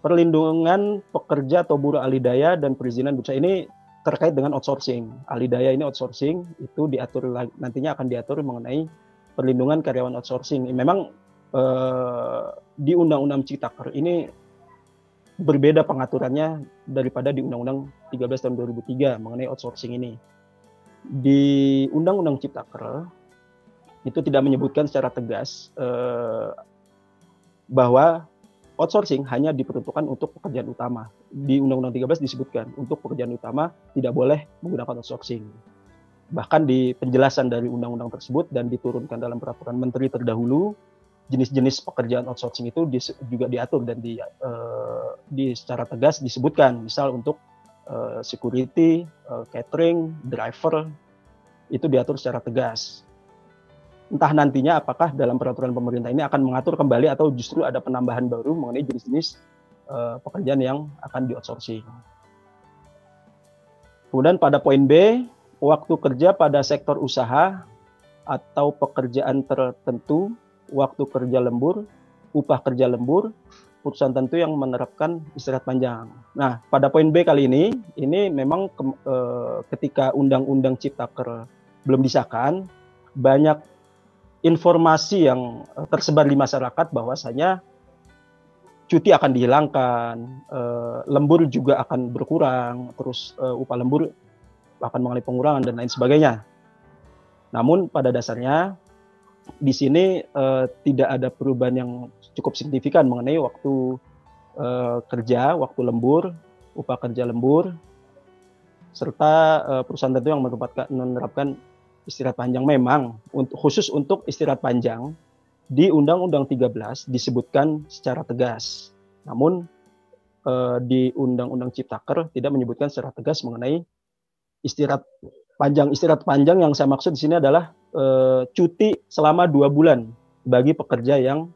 Perlindungan pekerja atau buruh alidaya dan perizinan bursa ini terkait dengan outsourcing. Alidaya ini outsourcing itu diatur nantinya akan diatur mengenai perlindungan karyawan outsourcing. Memang e, di Undang-Undang Citaker ini berbeda pengaturannya daripada di Undang-Undang 13 tahun 2003 mengenai outsourcing ini. Di Undang-Undang Ciptaker itu tidak menyebutkan secara tegas eh, bahwa outsourcing hanya diperuntukkan untuk pekerjaan utama. Di Undang-Undang 13 disebutkan untuk pekerjaan utama tidak boleh menggunakan outsourcing. Bahkan di penjelasan dari undang-undang tersebut dan diturunkan dalam peraturan menteri terdahulu, jenis-jenis pekerjaan outsourcing itu juga diatur dan di, uh, di secara tegas disebutkan. Misal untuk uh, security, uh, catering, driver itu diatur secara tegas entah nantinya apakah dalam peraturan pemerintah ini akan mengatur kembali atau justru ada penambahan baru mengenai jenis-jenis uh, pekerjaan yang akan di outsourcing. Kemudian pada poin B, waktu kerja pada sektor usaha atau pekerjaan tertentu, waktu kerja lembur, upah kerja lembur, perusahaan tentu yang menerapkan istirahat panjang. Nah, pada poin B kali ini, ini memang ke, e, ketika Undang-Undang Ciptaker belum disahkan, banyak informasi yang eh, tersebar di masyarakat bahwasanya cuti akan dihilangkan, uh, lembur juga akan berkurang, terus uh, upah lembur akan mengalami pengurangan dan lain sebagainya. Namun pada dasarnya di sini uh, tidak ada perubahan yang cukup signifikan mengenai waktu uh, kerja, waktu lembur, upah kerja lembur, serta uh, perusahaan tentu yang menerapkan istirahat panjang memang untuk khusus untuk istirahat panjang di Undang-Undang 13 disebutkan secara tegas. Namun eh, di Undang-Undang Ciptaker tidak menyebutkan secara tegas mengenai istirahat panjang. Istirahat panjang yang saya maksud di sini adalah eh, cuti selama dua bulan bagi pekerja yang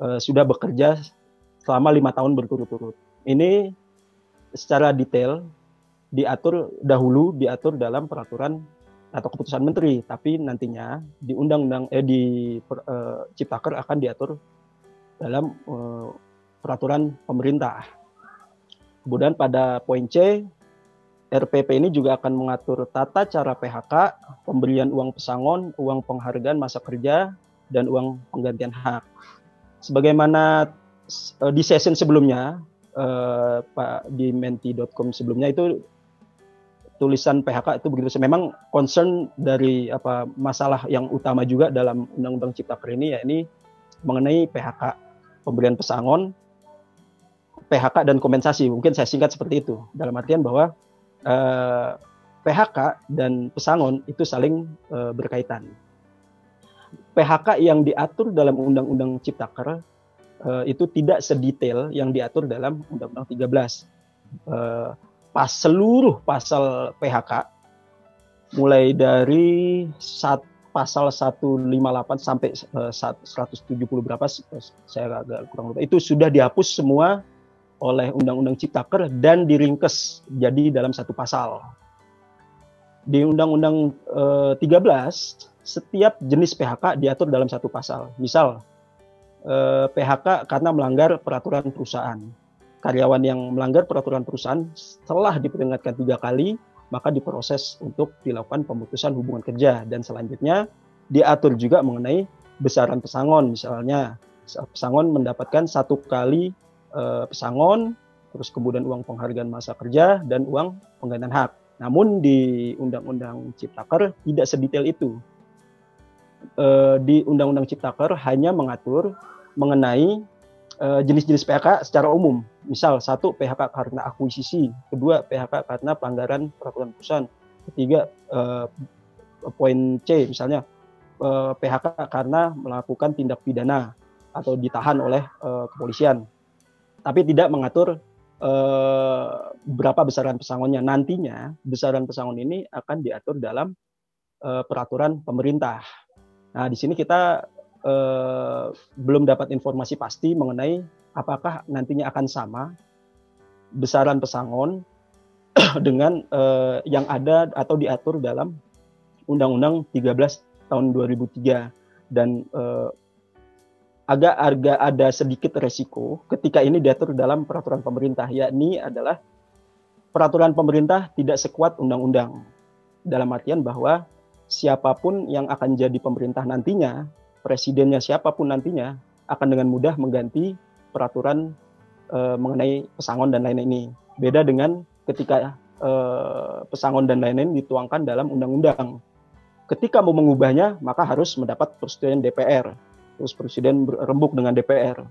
eh, sudah bekerja selama lima tahun berturut-turut. Ini secara detail diatur dahulu diatur dalam peraturan atau keputusan menteri, tapi nantinya di undang-undang eh di uh, Ciptaker akan diatur dalam uh, peraturan pemerintah. Kemudian pada poin C, RPP ini juga akan mengatur tata cara PHK, pemberian uang pesangon, uang penghargaan masa kerja, dan uang penggantian hak. Sebagaimana uh, di session sebelumnya, uh, Pak di menti.com sebelumnya itu tulisan PHK itu begitu. Memang concern dari apa masalah yang utama juga dalam Undang-Undang Ciptaker ini ya ini mengenai PHK, pemberian pesangon, PHK dan kompensasi. Mungkin saya singkat seperti itu. Dalam artian bahwa eh, PHK dan pesangon itu saling eh, berkaitan. PHK yang diatur dalam Undang-Undang Ciptaker eh, itu tidak sedetail yang diatur dalam Undang-Undang 13. Eh, pas seluruh pasal PHK mulai dari saat pasal 158 sampai uh, eh, 170 berapa saya agak kurang lupa itu sudah dihapus semua oleh Undang-Undang Ciptaker dan diringkes jadi dalam satu pasal. Di Undang-Undang uh, eh, 13 setiap jenis PHK diatur dalam satu pasal. Misal uh, eh, PHK karena melanggar peraturan perusahaan karyawan yang melanggar peraturan perusahaan setelah diperingatkan tiga kali maka diproses untuk dilakukan pemutusan hubungan kerja dan selanjutnya diatur juga mengenai besaran pesangon misalnya pesangon mendapatkan satu kali e, pesangon terus kemudian uang penghargaan masa kerja dan uang penggantian hak namun di undang-undang Ciptaker tidak sedetail itu e, di undang-undang Ciptaker hanya mengatur mengenai Eh, jenis-jenis PHK secara umum. Misal satu PHK karena akuisisi, kedua PHK karena pelanggaran peraturan perusahaan, ketiga uh, poin C misalnya eh, PHK karena melakukan tindak pidana atau ditahan oleh uh, kepolisian. Tapi tidak mengatur uh, berapa besaran pesangonnya. Nantinya besaran pesangon ini akan diatur dalam uh, peraturan pemerintah. Nah, di sini kita eh, belum dapat informasi pasti mengenai apakah nantinya akan sama besaran pesangon dengan eh, yang ada atau diatur dalam Undang-Undang 13 tahun 2003 dan eh, agak agak ada sedikit resiko ketika ini diatur dalam peraturan pemerintah yakni adalah peraturan pemerintah tidak sekuat undang-undang dalam artian bahwa siapa pun yang akan jadi pemerintah nantinya presidennya siapa pun nantinya akan dengan mudah mengganti peraturan uh, mengenai pesangon dan lain-lain ini. Beda dengan ketika uh, pesangon dan lain-lain dituangkan dalam undang-undang. Ketika mau mengubahnya, maka harus mendapat persetujuan DPR. Terus presiden berembuk dengan DPR.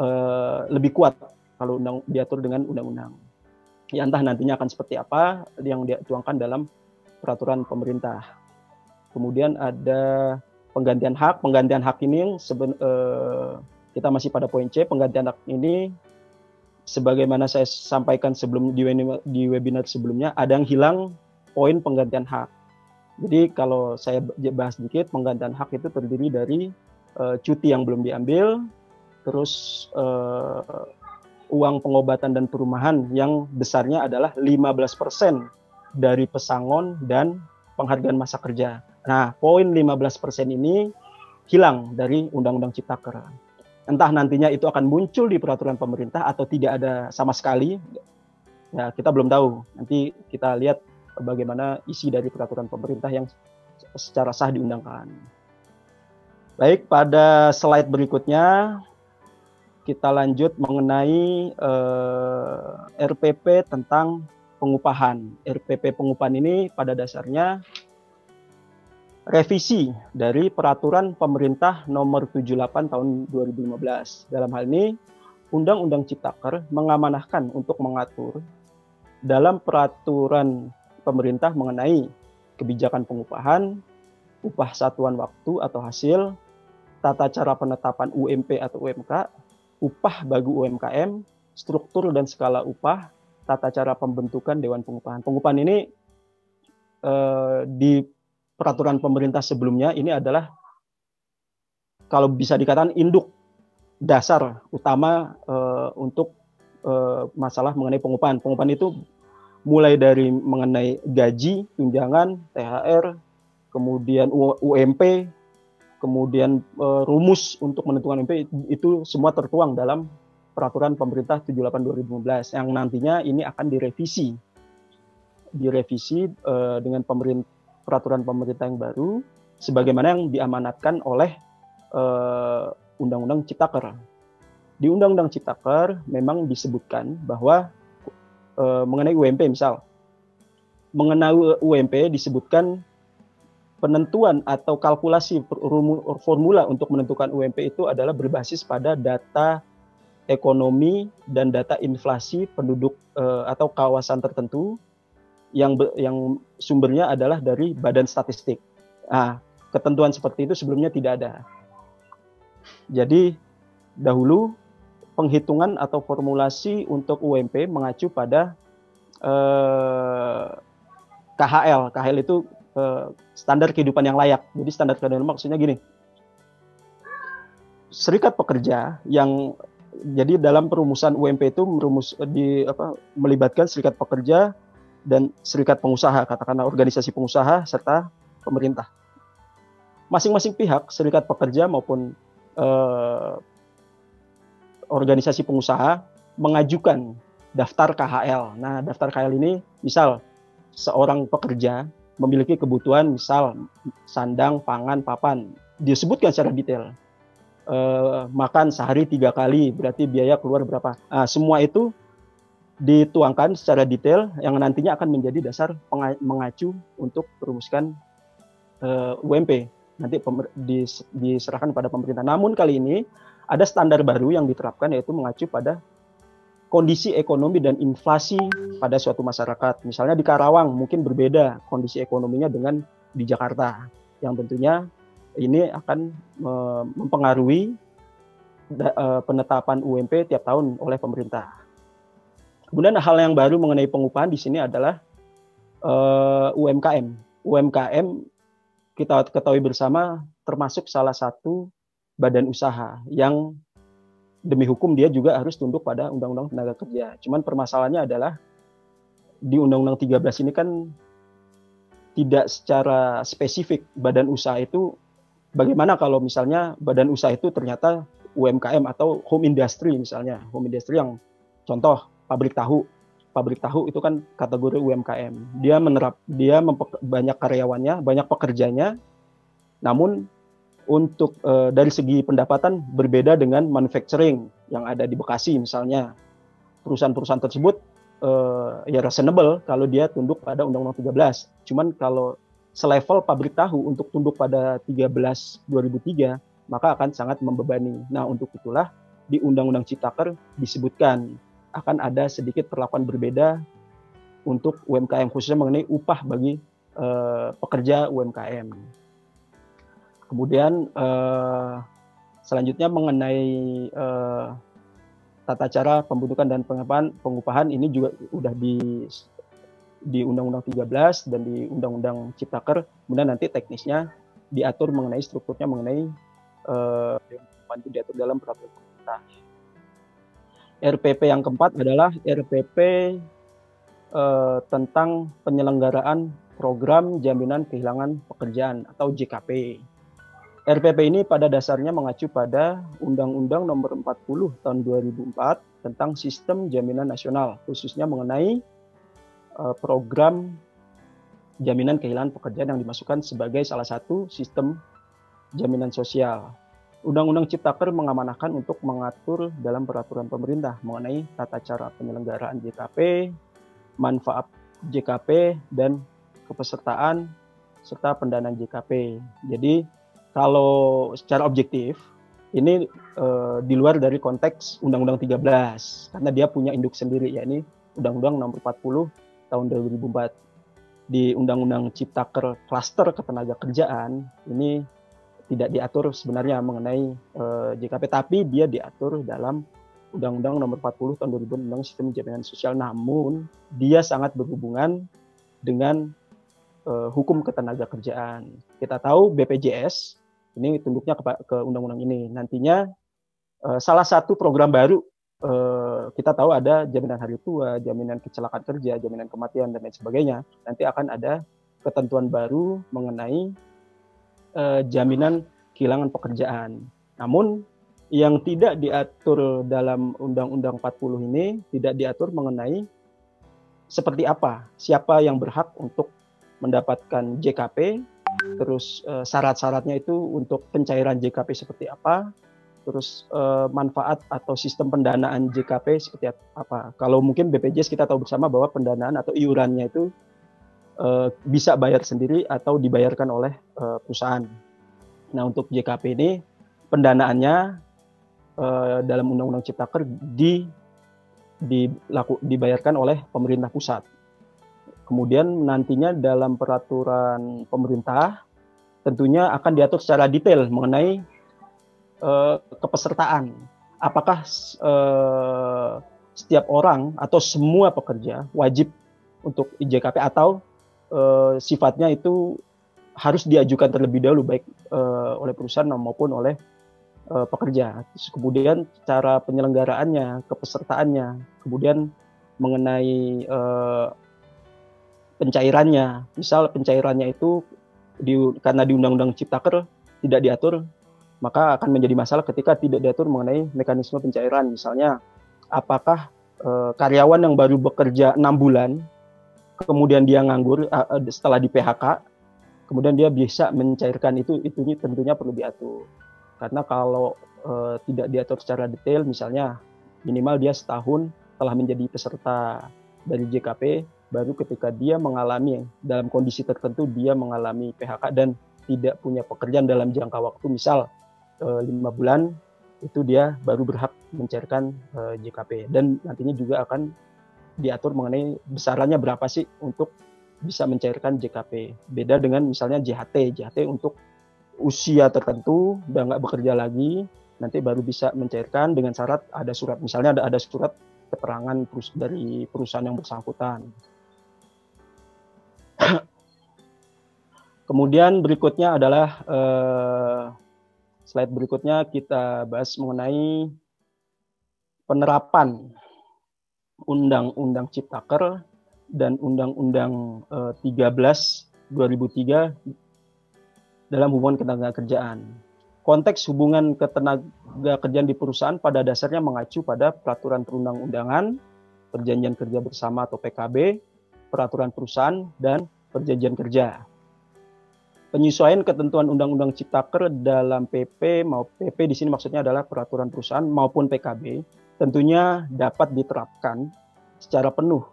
Uh, lebih kuat kalau undang diatur dengan undang-undang. Ya entah nantinya akan seperti apa yang dituangkan dalam peraturan pemerintah. Kemudian ada penggantian hak. Penggantian hak ini seben, uh, kita masih pada poin C. Penggantian hak ini sebagaimana saya sampaikan sebelum di, di webinar sebelumnya ada yang hilang poin penggantian hak. Jadi kalau saya bahas sedikit penggantian hak itu terdiri dari uh, cuti yang belum diambil, terus uh, uang pengobatan dan perumahan yang besarnya adalah 15% dari pesangon dan penghargaan masa kerja. Nah, poin 15% ini hilang dari Undang-Undang Ciptaker. Entah nantinya itu akan muncul di peraturan pemerintah atau tidak ada sama sekali, ya kita belum tahu. Nanti kita lihat bagaimana isi dari peraturan pemerintah yang secara sah diundangkan. Baik, pada slide berikutnya kita lanjut mengenai eh, RPP tentang pengupahan. RPP pengupahan ini pada dasarnya revisi dari peraturan pemerintah nomor 78 tahun 2015. Dalam hal ini, Undang-Undang Ciptaker mengamanahkan untuk mengatur dalam peraturan pemerintah mengenai kebijakan pengupahan, upah satuan waktu atau hasil, tata cara penetapan UMP atau UMK, upah bagi UMKM, struktur dan skala upah, tata cara pembentukan Dewan Pengupahan. Pengupahan ini eh, di peraturan pemerintah sebelumnya ini adalah kalau bisa dikatakan induk dasar utama uh, untuk uh, masalah mengenai pengupahan. Pengupahan itu mulai dari mengenai gaji, tunjangan, THR, kemudian UMP, kemudian uh, rumus untuk menentukan UMP itu semua tertuang dalam peraturan pemerintah 78 2015 yang nantinya ini akan direvisi direvisi uh, dengan pemerintah peraturan pemerintah yang baru sebagaimana yang diamanatkan oleh uh, Undang-Undang Ciptaker. Di Undang-Undang Ciptaker memang disebutkan bahwa mengenai UMP misal mengenai UMP disebutkan penentuan atau kalkulasi formula untuk menentukan UMP itu adalah berbasis pada data ekonomi dan data inflasi penduduk uh, atau kawasan tertentu yang yang sumbernya adalah dari Badan Statistik. Nah, ketentuan seperti itu sebelumnya tidak ada. Jadi dahulu penghitungan atau formulasi untuk UMP mengacu pada eh, KHL. KHL itu eh, standar kehidupan yang layak. Jadi standar kehidupan maksudnya gini. Serikat pekerja yang jadi dalam perumusan UMP itu merumus di apa melibatkan serikat pekerja dan serikat pengusaha, katakanlah organisasi pengusaha serta pemerintah. Masing-masing pihak, serikat pekerja maupun eh, organisasi pengusaha mengajukan daftar KHL. Nah, daftar KHL ini misal seorang pekerja memiliki kebutuhan misal sandang, pangan, papan, disebutkan secara detail. Eh, makan sehari tiga kali, berarti biaya keluar berapa? Nah, semua itu dituangkan secara detail yang nantinya akan menjadi dasar mengacu untuk merumuskan uh, eh, UMP nanti dis diserahkan pada pemerintah. Namun kali ini ada standar baru yang diterapkan yaitu mengacu pada kondisi ekonomi dan inflasi pada suatu masyarakat. Misalnya di Karawang mungkin berbeda kondisi ekonominya dengan di Jakarta yang tentunya ini akan uh, mempengaruhi uh, penetapan UMP tiap tahun oleh pemerintah. Kemudian hal yang baru mengenai pengupahan di sini adalah eh, UMKM. UMKM kita ketahui bersama termasuk salah satu badan usaha yang demi hukum dia juga harus tunduk pada Undang-Undang Tenaga Kerja. Cuman permasalahannya adalah di Undang-Undang 13 ini kan tidak secara spesifik badan usaha itu bagaimana kalau misalnya badan usaha itu ternyata UMKM atau home industry misalnya, home industry yang contoh pabrik tahu. Pabrik tahu itu kan kategori UMKM. Dia menerap dia banyak karyawannya, banyak pekerjanya. Namun untuk uh, dari segi pendapatan berbeda dengan manufacturing yang ada di Bekasi misalnya. Perusahaan-perusahaan tersebut uh, ya reasonable kalau dia tunduk pada Undang-Undang 13. Cuman kalau selevel pabrik tahu untuk tunduk pada 13 2003 maka akan sangat membebani. Nah, untuk itulah di Undang-Undang Ciptaker disebutkan akan ada sedikit perlakuan berbeda untuk UMKM khususnya mengenai upah bagi uh, pekerja UMKM. Kemudian uh, selanjutnya mengenai uh, tata cara pembentukan dan pengupahan, pengupahan ini juga sudah di di Undang-Undang 13 dan di Undang-Undang Ciptaker. Kemudian nanti teknisnya diatur mengenai strukturnya mengenai uh, itu diatur dalam peraturan pemerintah. RPP yang keempat adalah RPP uh, tentang penyelenggaraan program jaminan kehilangan pekerjaan atau JKP. RPP ini pada dasarnya mengacu pada Undang-Undang Nomor 40 Tahun 2004 tentang Sistem Jaminan Nasional, khususnya mengenai uh, program jaminan kehilangan pekerjaan yang dimasukkan sebagai salah satu sistem jaminan sosial. Undang-Undang Ciptaker mengamanahkan untuk mengatur dalam peraturan pemerintah mengenai tata cara penyelenggaraan JKP, manfaat JKP, dan kepesertaan serta pendanaan JKP. Jadi kalau secara objektif ini uh, di luar dari konteks Undang-Undang 13 karena dia punya induk sendiri yakni Undang-Undang Nomor 40 tahun 2004 di Undang-Undang Ciptaker Cluster Ketenaga Kerjaan ini tidak diatur sebenarnya mengenai uh, eh, JKP tapi dia diatur dalam Undang-Undang Nomor 40 tahun 2000 tentang Sistem Jaminan Sosial. Namun dia sangat berhubungan dengan uh, hukum ketenaga kerjaan. Kita tahu BPJS ini tunduknya ke, ke undang-undang ini. Nantinya uh, salah satu program baru uh, kita tahu ada jaminan hari tua, jaminan kecelakaan kerja, jaminan kematian dan lain sebagainya. Nanti akan ada ketentuan baru mengenai uh, jaminan kehilangan pekerjaan. Namun yang tidak diatur dalam Undang-Undang 40 ini tidak diatur mengenai seperti apa, siapa yang berhak untuk mendapatkan JKP, terus uh, syarat-syaratnya itu untuk pencairan JKP seperti apa, terus uh, manfaat atau sistem pendanaan JKP seperti apa. Kalau mungkin BPJS kita tahu bersama bahwa pendanaan atau iurannya itu uh, bisa bayar sendiri atau dibayarkan oleh uh, perusahaan. Nah untuk JKP ini pendanaannya dalam Undang-Undang Ciptaker di, dilaku, dibayarkan oleh pemerintah pusat Kemudian nantinya dalam peraturan pemerintah tentunya akan diatur secara detail mengenai uh, kepesertaan. Apakah uh, setiap orang atau semua pekerja wajib untuk IJKP atau uh, sifatnya itu harus diajukan terlebih dahulu baik uh, oleh perusahaan maupun oleh uh, pekerja. Terus kemudian cara penyelenggaraannya, kepesertaannya, kemudian mengenai uh, pencairannya. Misal pencairannya itu di, karena di Undang-Undang Ciptaker tidak diatur, maka akan menjadi masalah ketika tidak diatur mengenai mekanisme pencairan. Misalnya, apakah e, karyawan yang baru bekerja enam bulan, kemudian dia nganggur e, setelah di PHK, kemudian dia bisa mencairkan itu, itu tentunya perlu diatur. Karena kalau e, tidak diatur secara detail, misalnya minimal dia setahun telah menjadi peserta dari JKP, baru ketika dia mengalami dalam kondisi tertentu dia mengalami PHK dan tidak punya pekerjaan dalam jangka waktu misal eh, lima bulan itu dia baru berhak mencairkan eh, JKP dan nantinya juga akan diatur mengenai besarannya berapa sih untuk bisa mencairkan JKP beda dengan misalnya JHT JHT untuk usia tertentu udah nggak bekerja lagi nanti baru bisa mencairkan dengan syarat ada surat. Misalnya ada ada surat keterangan dari perusahaan yang bersangkutan Kemudian berikutnya adalah uh, slide berikutnya kita bahas mengenai penerapan Undang-Undang Ciptaker dan Undang-Undang uh, 13 2003 dalam hubungan ketenaga kerjaan. Konteks hubungan ketenaga kerjaan di perusahaan pada dasarnya mengacu pada peraturan perundang-undangan, perjanjian kerja bersama atau PKB, peraturan perusahaan, dan perjanjian kerja. penyesuaian ketentuan Undang-Undang Ciptaker dalam PP mau PP di sini maksudnya adalah peraturan perusahaan maupun PKB tentunya dapat diterapkan secara penuh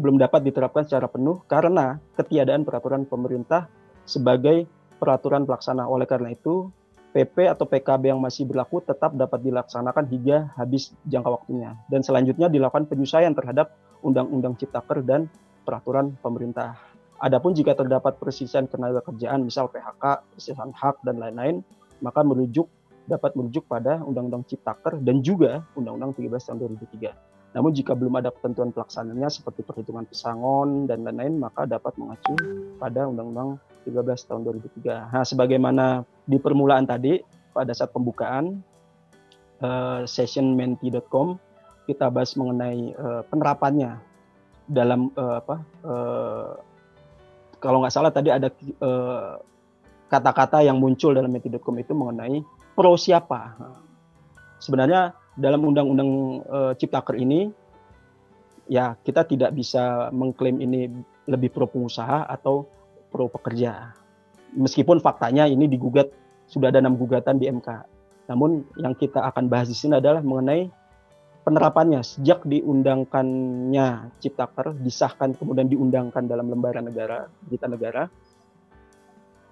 belum dapat diterapkan secara penuh karena ketiadaan peraturan pemerintah sebagai peraturan pelaksana. Oleh karena itu, PP atau PKB yang masih berlaku tetap dapat dilaksanakan hingga habis jangka waktunya. Dan selanjutnya dilakukan penyesuaian terhadap Undang-Undang Ciptaker dan peraturan pemerintah. Adapun jika terdapat persisian tenaga kerjaan, misal PHK, persisian hak, dan lain-lain, maka merujuk dapat merujuk pada Undang-Undang Ciptaker dan juga Undang-Undang 13 tahun 2003. Namun jika belum ada ketentuan pelaksananya seperti perhitungan pesangon dan lain-lain, maka dapat mengacu pada Undang-Undang 13 tahun 2003. Nah, sebagaimana di permulaan tadi pada saat pembukaan uh, sessionmenti.com kita bahas mengenai uh, penerapannya dalam uh, apa uh, kalau nggak salah tadi ada kata-kata uh, yang muncul dalam menti.com itu mengenai pro siapa. Sebenarnya dalam undang-undang uh, Ciptaker ini ya kita tidak bisa mengklaim ini lebih pro pengusaha atau pro pekerja. Meskipun faktanya ini digugat sudah ada enam gugatan di MK. Namun yang kita akan bahas di sini adalah mengenai penerapannya sejak diundangkannya Ciptaker disahkan kemudian diundangkan dalam lembaran negara kita negara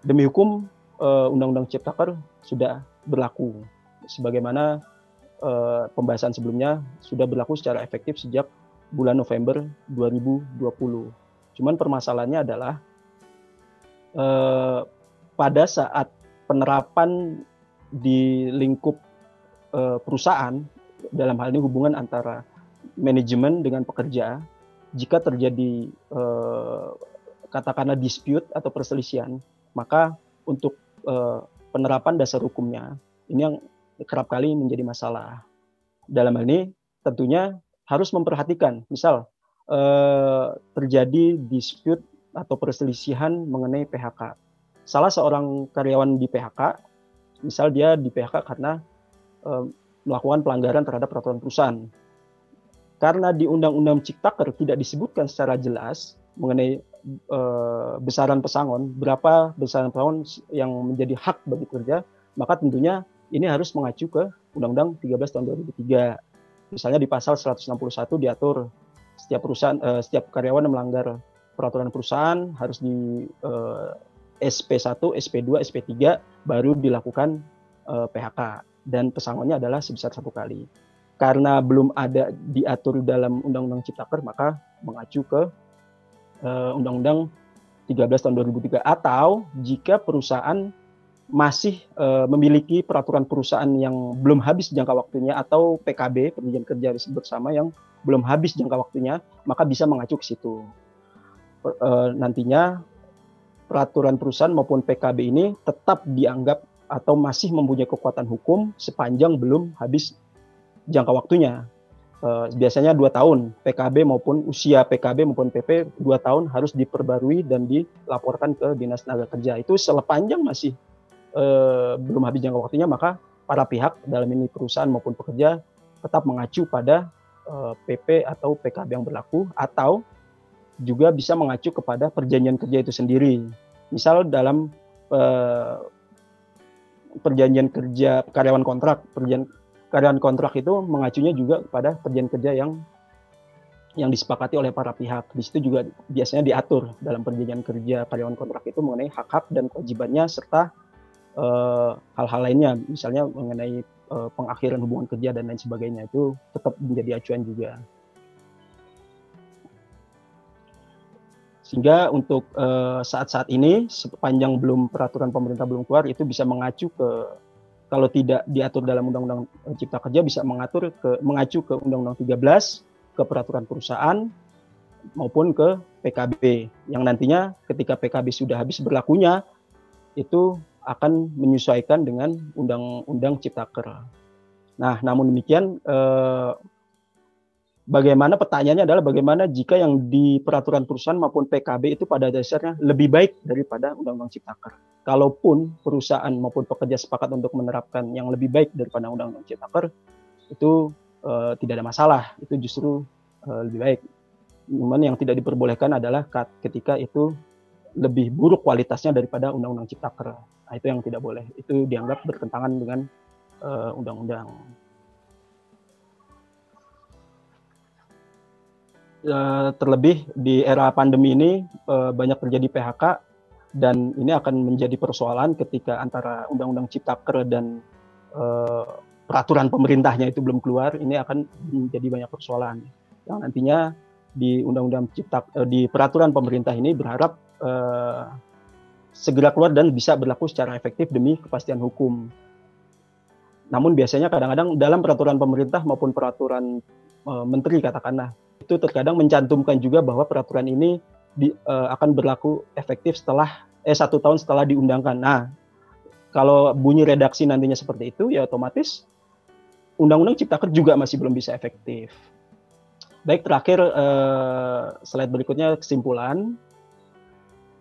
demi hukum uh, Undang-Undang Ciptaker sudah berlaku sebagaimana uh, pembahasan sebelumnya sudah berlaku secara efektif sejak bulan November 2020. Cuman permasalahannya adalah uh, pada saat penerapan di lingkup perusahaan dalam hal ini hubungan antara manajemen dengan pekerja, jika terjadi uh, katakanlah dispute atau perselisihan, maka untuk uh, penerapan dasar hukumnya ini yang kerap kali menjadi masalah. Dalam hal ini tentunya harus memperhatikan, misal eh, terjadi dispute atau perselisihan mengenai PHK. Salah seorang karyawan di PHK, misal dia di PHK karena eh, melakukan pelanggaran terhadap peraturan perusahaan. Karena di Undang-Undang Ciptaker tidak disebutkan secara jelas mengenai eh, besaran pesangon, berapa besaran pesangon yang menjadi hak bagi kerja, maka tentunya ini harus mengacu ke Undang-Undang 13 tahun 2003. Misalnya di pasal 161 diatur setiap perusahaan eh, setiap karyawan yang melanggar peraturan perusahaan harus di eh, SP1, SP2, SP3 baru dilakukan eh, PHK dan pesangonnya adalah sebesar satu kali. Karena belum ada diatur dalam Undang-Undang Ciptaker maka mengacu ke eh, Undang-Undang 13 tahun 2003 atau jika perusahaan masih uh, memiliki peraturan perusahaan yang belum habis jangka waktunya atau PKB perjanjian kerja bersama yang belum habis jangka waktunya maka bisa mengacu ke situ uh, nantinya peraturan perusahaan maupun PKB ini tetap dianggap atau masih mempunyai kekuatan hukum sepanjang belum habis jangka waktunya uh, biasanya dua tahun PKB maupun usia PKB maupun PP dua tahun harus diperbarui dan dilaporkan ke dinas tenaga kerja itu sepanjang masih eh, belum habis jangka waktunya maka para pihak dalam ini perusahaan maupun pekerja tetap mengacu pada eh, PP atau PKB yang berlaku atau juga bisa mengacu kepada perjanjian kerja itu sendiri. Misal dalam eh, perjanjian kerja karyawan kontrak, perjanjian karyawan kontrak itu mengacunya juga kepada perjanjian kerja yang yang disepakati oleh para pihak. Di situ juga biasanya diatur dalam perjanjian kerja karyawan kontrak itu mengenai hak-hak dan kewajibannya serta Eh, hal-hal uh, lainnya, misalnya mengenai uh, pengakhiran hubungan kerja dan lain sebagainya itu tetap menjadi acuan juga. Sehingga untuk uh, saat-saat ini sepanjang belum peraturan pemerintah belum keluar itu bisa mengacu ke kalau tidak diatur dalam Undang-Undang Cipta Kerja bisa mengatur ke mengacu ke Undang-Undang 13 ke peraturan perusahaan maupun ke PKB yang nantinya ketika PKB sudah habis berlakunya itu akan menyesuaikan dengan undang-undang Ciptaker. Nah, namun demikian eh, bagaimana pertanyaannya adalah bagaimana jika yang di peraturan perusahaan maupun PKB itu pada dasarnya lebih baik daripada undang-undang Ciptaker. Kalaupun perusahaan maupun pekerja sepakat untuk menerapkan yang lebih baik daripada undang-undang Ciptaker, itu eh, tidak ada masalah, itu justru eh, lebih baik. Cuman yang tidak diperbolehkan adalah ketika itu lebih buruk kualitasnya daripada undang-undang Ciptaker. Nah, itu yang tidak boleh. Itu dianggap bertentangan dengan uh, undang-undang. Uh, terlebih di era pandemi ini uh, banyak terjadi PHK dan ini akan menjadi persoalan ketika antara undang-undang Ciptaker dan uh, peraturan pemerintahnya itu belum keluar. Ini akan menjadi banyak persoalan yang nantinya di undang-undang cipta di peraturan pemerintah ini berharap segera keluar dan bisa berlaku secara efektif demi kepastian hukum. Namun biasanya kadang-kadang dalam peraturan pemerintah maupun peraturan menteri katakanlah itu terkadang mencantumkan juga bahwa peraturan ini di, uh, akan berlaku efektif setelah eh satu tahun setelah diundangkan. Nah, kalau bunyi redaksi nantinya seperti itu ya otomatis undang-undang ciptaker juga masih belum bisa efektif. Baik terakhir uh, slide berikutnya kesimpulan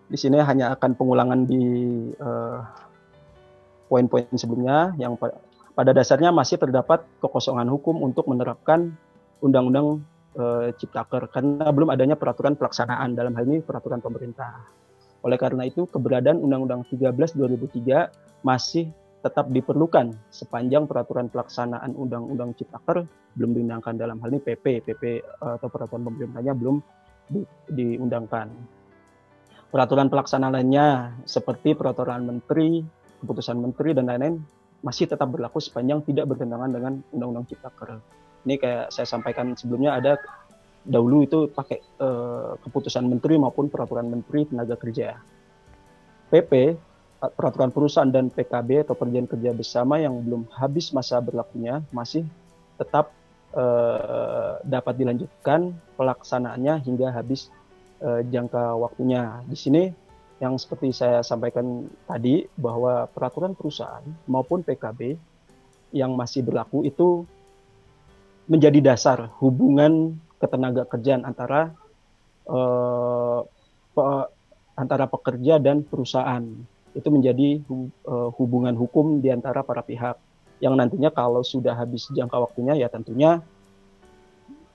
di sini hanya akan pengulangan di uh, poin-poin sebelumnya yang pada dasarnya masih terdapat kekosongan hukum untuk menerapkan undang-undang uh, Ciptaker karena belum adanya peraturan pelaksanaan dalam hal ini peraturan pemerintah. Oleh karena itu keberadaan Undang-Undang 13 2003 masih tetap diperlukan sepanjang peraturan pelaksanaan Undang-Undang Ciptaker belum diundangkan dalam hal ini PP, PP eh, atau peraturan pemerintahnya belum di, diundangkan peraturan pelaksanaan lainnya seperti peraturan menteri, keputusan menteri dan lain-lain masih tetap berlaku sepanjang tidak bertentangan dengan Undang-Undang Ciptaker. Ini kayak saya sampaikan sebelumnya ada dahulu itu pakai eh, keputusan menteri maupun peraturan menteri tenaga kerja. PP peraturan perusahaan dan PKB atau perjanjian kerja bersama yang belum habis masa berlakunya masih tetap eh, dapat dilanjutkan pelaksanaannya hingga habis uh, jangka waktunya. Di sini yang seperti saya sampaikan tadi bahwa peraturan perusahaan maupun PKB yang masih berlaku itu menjadi dasar hubungan ketenaga kerjaan antara uh, pe, antara pekerja dan perusahaan. Itu menjadi uh, hubungan hukum di antara para pihak. Yang nantinya kalau sudah habis jangka waktunya ya tentunya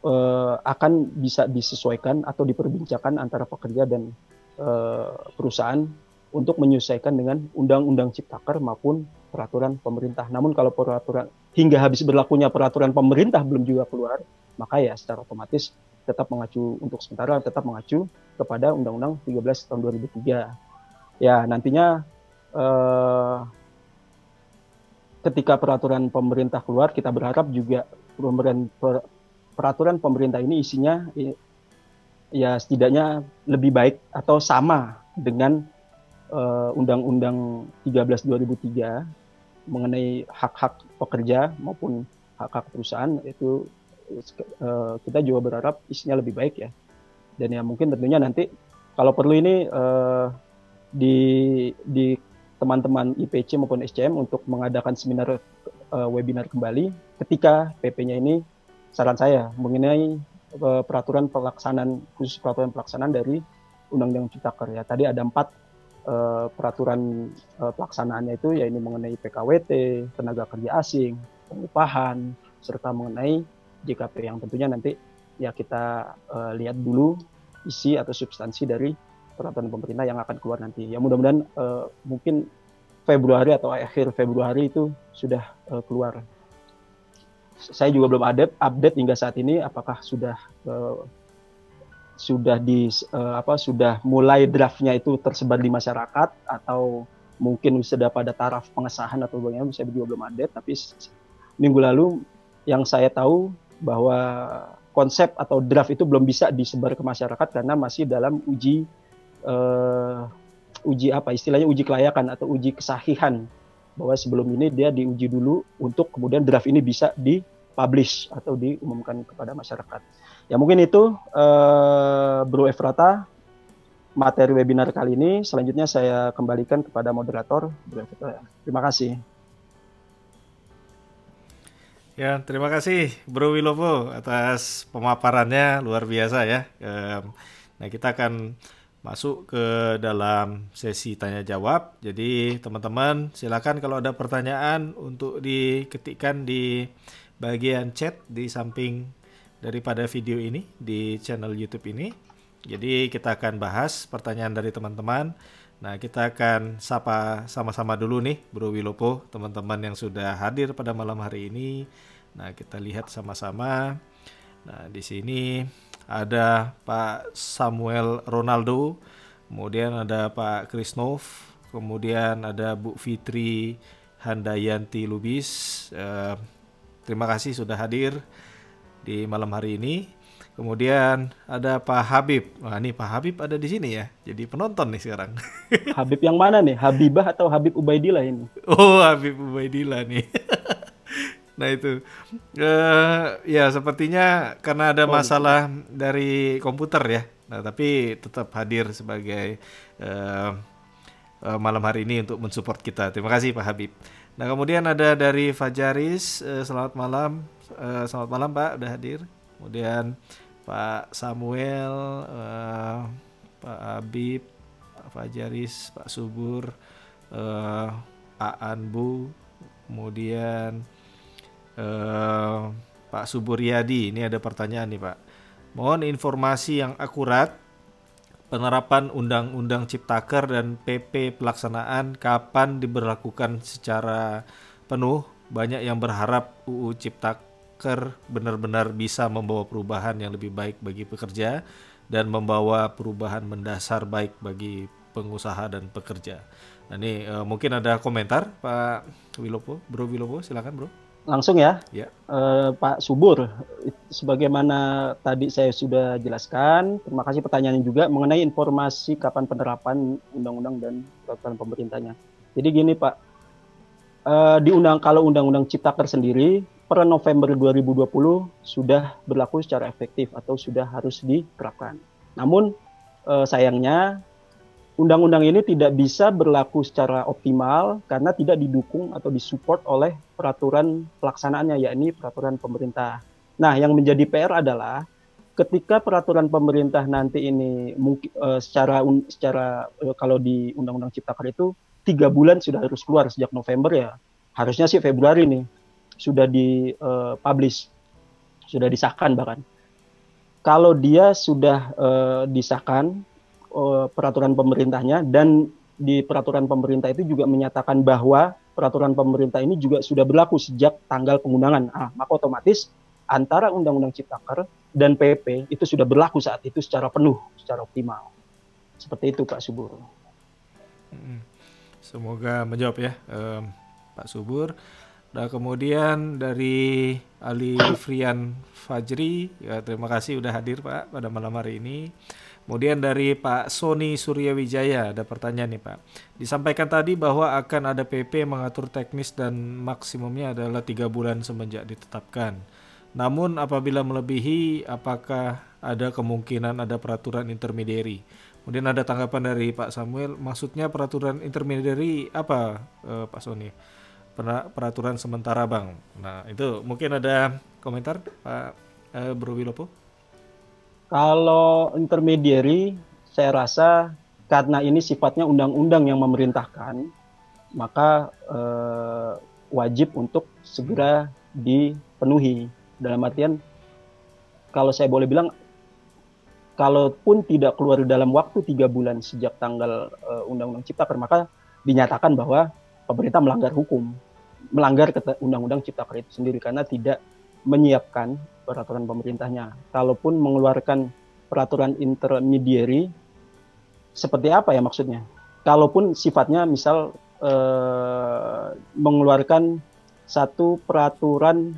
uh, akan bisa disesuaikan atau diperbincangkan antara pekerja dan uh, perusahaan untuk menyesuaikan dengan undang-undang ciptaker maupun peraturan pemerintah. Namun kalau peraturan hingga habis berlakunya peraturan pemerintah belum juga keluar, maka ya secara otomatis tetap mengacu untuk sementara tetap mengacu kepada Undang-Undang 13 tahun 2003. Ya nantinya eh, ketika peraturan pemerintah keluar kita berharap juga peraturan pemerintah ini isinya ya setidaknya lebih baik atau sama dengan uh, Undang-Undang 13 2003 mengenai hak-hak pekerja maupun hak-hak perusahaan itu uh, kita juga berharap isinya lebih baik ya dan ya mungkin tentunya nanti kalau perlu ini uh, di di teman-teman IPC maupun SCM untuk mengadakan seminar uh, webinar kembali ketika PP-nya ini saran saya mengenai uh, peraturan pelaksanaan khusus peraturan pelaksanaan dari Undang-Undang Ciptaker ya. Tadi ada empat uh, peraturan uh, pelaksanaannya itu ya ini mengenai PKWT, tenaga kerja asing, pengupahan, serta mengenai JKP yang tentunya nanti ya kita uh, lihat dulu isi atau substansi dari peraturan pemerintah yang akan keluar nanti. Ya mudah-mudahan uh, mungkin Februari atau akhir Februari itu sudah uh, keluar saya juga belum ada update hingga saat ini apakah sudah uh, sudah di uh, apa sudah mulai draftnya itu tersebar di masyarakat atau mungkin sudah pada taraf pengesahan atau bagaimana saya juga belum ada tapi minggu lalu yang saya tahu bahwa konsep atau draft itu belum bisa disebar ke masyarakat karena masih dalam uji uh, uji apa istilahnya uji kelayakan atau uji kesahihan bahwa sebelum ini dia diuji dulu untuk kemudian draft ini bisa di publish atau diumumkan kepada masyarakat. Ya mungkin itu uh, Bro Efrata materi webinar kali ini. Selanjutnya saya kembalikan kepada moderator. Terima kasih. Ya, terima kasih Bro Wilopo atas pemaparannya luar biasa ya. Nah, kita akan masuk ke dalam sesi tanya jawab. Jadi, teman-teman silakan kalau ada pertanyaan untuk diketikkan di bagian chat di samping daripada video ini di channel YouTube ini. Jadi kita akan bahas pertanyaan dari teman-teman. Nah, kita akan sapa sama-sama dulu nih Bro Wilopo, teman-teman yang sudah hadir pada malam hari ini. Nah, kita lihat sama-sama. Nah, di sini ada Pak Samuel Ronaldo, kemudian ada Pak Krisnov, kemudian ada Bu Fitri Handayanti Lubis. Eh, terima kasih sudah hadir di malam hari ini. Kemudian ada Pak Habib. Wah, ini Pak Habib ada di sini ya. Jadi penonton nih sekarang. Habib yang mana nih? Habibah atau Habib Ubaidillah ini? Oh, Habib Ubaidillah nih. nah itu. Uh, ya sepertinya karena ada masalah dari komputer ya. Nah, tapi tetap hadir sebagai uh, uh, malam hari ini untuk mensupport kita. Terima kasih Pak Habib. Nah, kemudian ada dari Fajaris, uh, selamat malam. Uh, selamat malam Pak, udah hadir. Kemudian Pak Samuel, uh, Pak Habib, Pak Fajaris, Pak Subur, uh, Pak Anbu, kemudian uh, Pak Suburyadi. Ini ada pertanyaan nih Pak. Mohon informasi yang akurat penerapan Undang-Undang Ciptaker dan PP pelaksanaan kapan diberlakukan secara penuh. Banyak yang berharap UU Ciptaker benar-benar bisa membawa perubahan yang lebih baik bagi pekerja dan membawa perubahan mendasar baik bagi pengusaha dan pekerja. Nah ini uh, mungkin ada komentar Pak Wilopo, Bro Wilopo, silakan Bro. Langsung ya, ya. Uh, Pak Subur, sebagaimana tadi saya sudah jelaskan, terima kasih pertanyaannya juga mengenai informasi kapan penerapan undang-undang dan peraturan pemerintahnya. Jadi gini Pak, uh, di undang kalau undang-undang Ciptaker sendiri per November 2020 sudah berlaku secara efektif atau sudah harus diterapkan. Namun eh, sayangnya undang-undang ini tidak bisa berlaku secara optimal karena tidak didukung atau disupport oleh peraturan pelaksanaannya yakni peraturan pemerintah. Nah, yang menjadi PR adalah ketika peraturan pemerintah nanti ini mungkin uh, secara secara uh, kalau di Undang-Undang Ciptaker itu tiga bulan sudah harus keluar sejak November ya harusnya sih Februari nih sudah dipublish, uh, sudah disahkan bahkan. Kalau dia sudah uh, disahkan uh, peraturan pemerintahnya dan di peraturan pemerintah itu juga menyatakan bahwa peraturan pemerintah ini juga sudah berlaku sejak tanggal pengundangan. Ah, maka otomatis antara Undang-Undang Ciptaker dan PP itu sudah berlaku saat itu secara penuh, secara optimal. Seperti itu Pak Subur. Semoga menjawab ya um, Pak Subur. Nah kemudian dari Ali Frian Fajri, ya terima kasih udah hadir Pak pada malam hari ini. Kemudian dari Pak Sony Suryawijaya ada pertanyaan nih Pak. Disampaikan tadi bahwa akan ada PP mengatur teknis dan maksimumnya adalah tiga bulan semenjak ditetapkan. Namun apabila melebihi, apakah ada kemungkinan ada peraturan intermediary? Kemudian ada tanggapan dari Pak Samuel, maksudnya peraturan intermediary apa eh, Pak Sony? peraturan sementara bang. Nah itu mungkin ada komentar Pak eh, Bro Wilopo? Kalau intermediary saya rasa karena ini sifatnya undang-undang yang memerintahkan, maka eh, wajib untuk segera dipenuhi. Dalam artian kalau saya boleh bilang, kalaupun tidak keluar dalam waktu tiga bulan sejak tanggal uh, Undang-Undang Ciptaker, maka dinyatakan bahwa pemerintah melanggar hukum, melanggar undang-undang cipta kerja itu sendiri karena tidak menyiapkan peraturan pemerintahnya. Kalaupun mengeluarkan peraturan intermediary, seperti apa ya maksudnya? Kalaupun sifatnya misal eh, mengeluarkan satu peraturan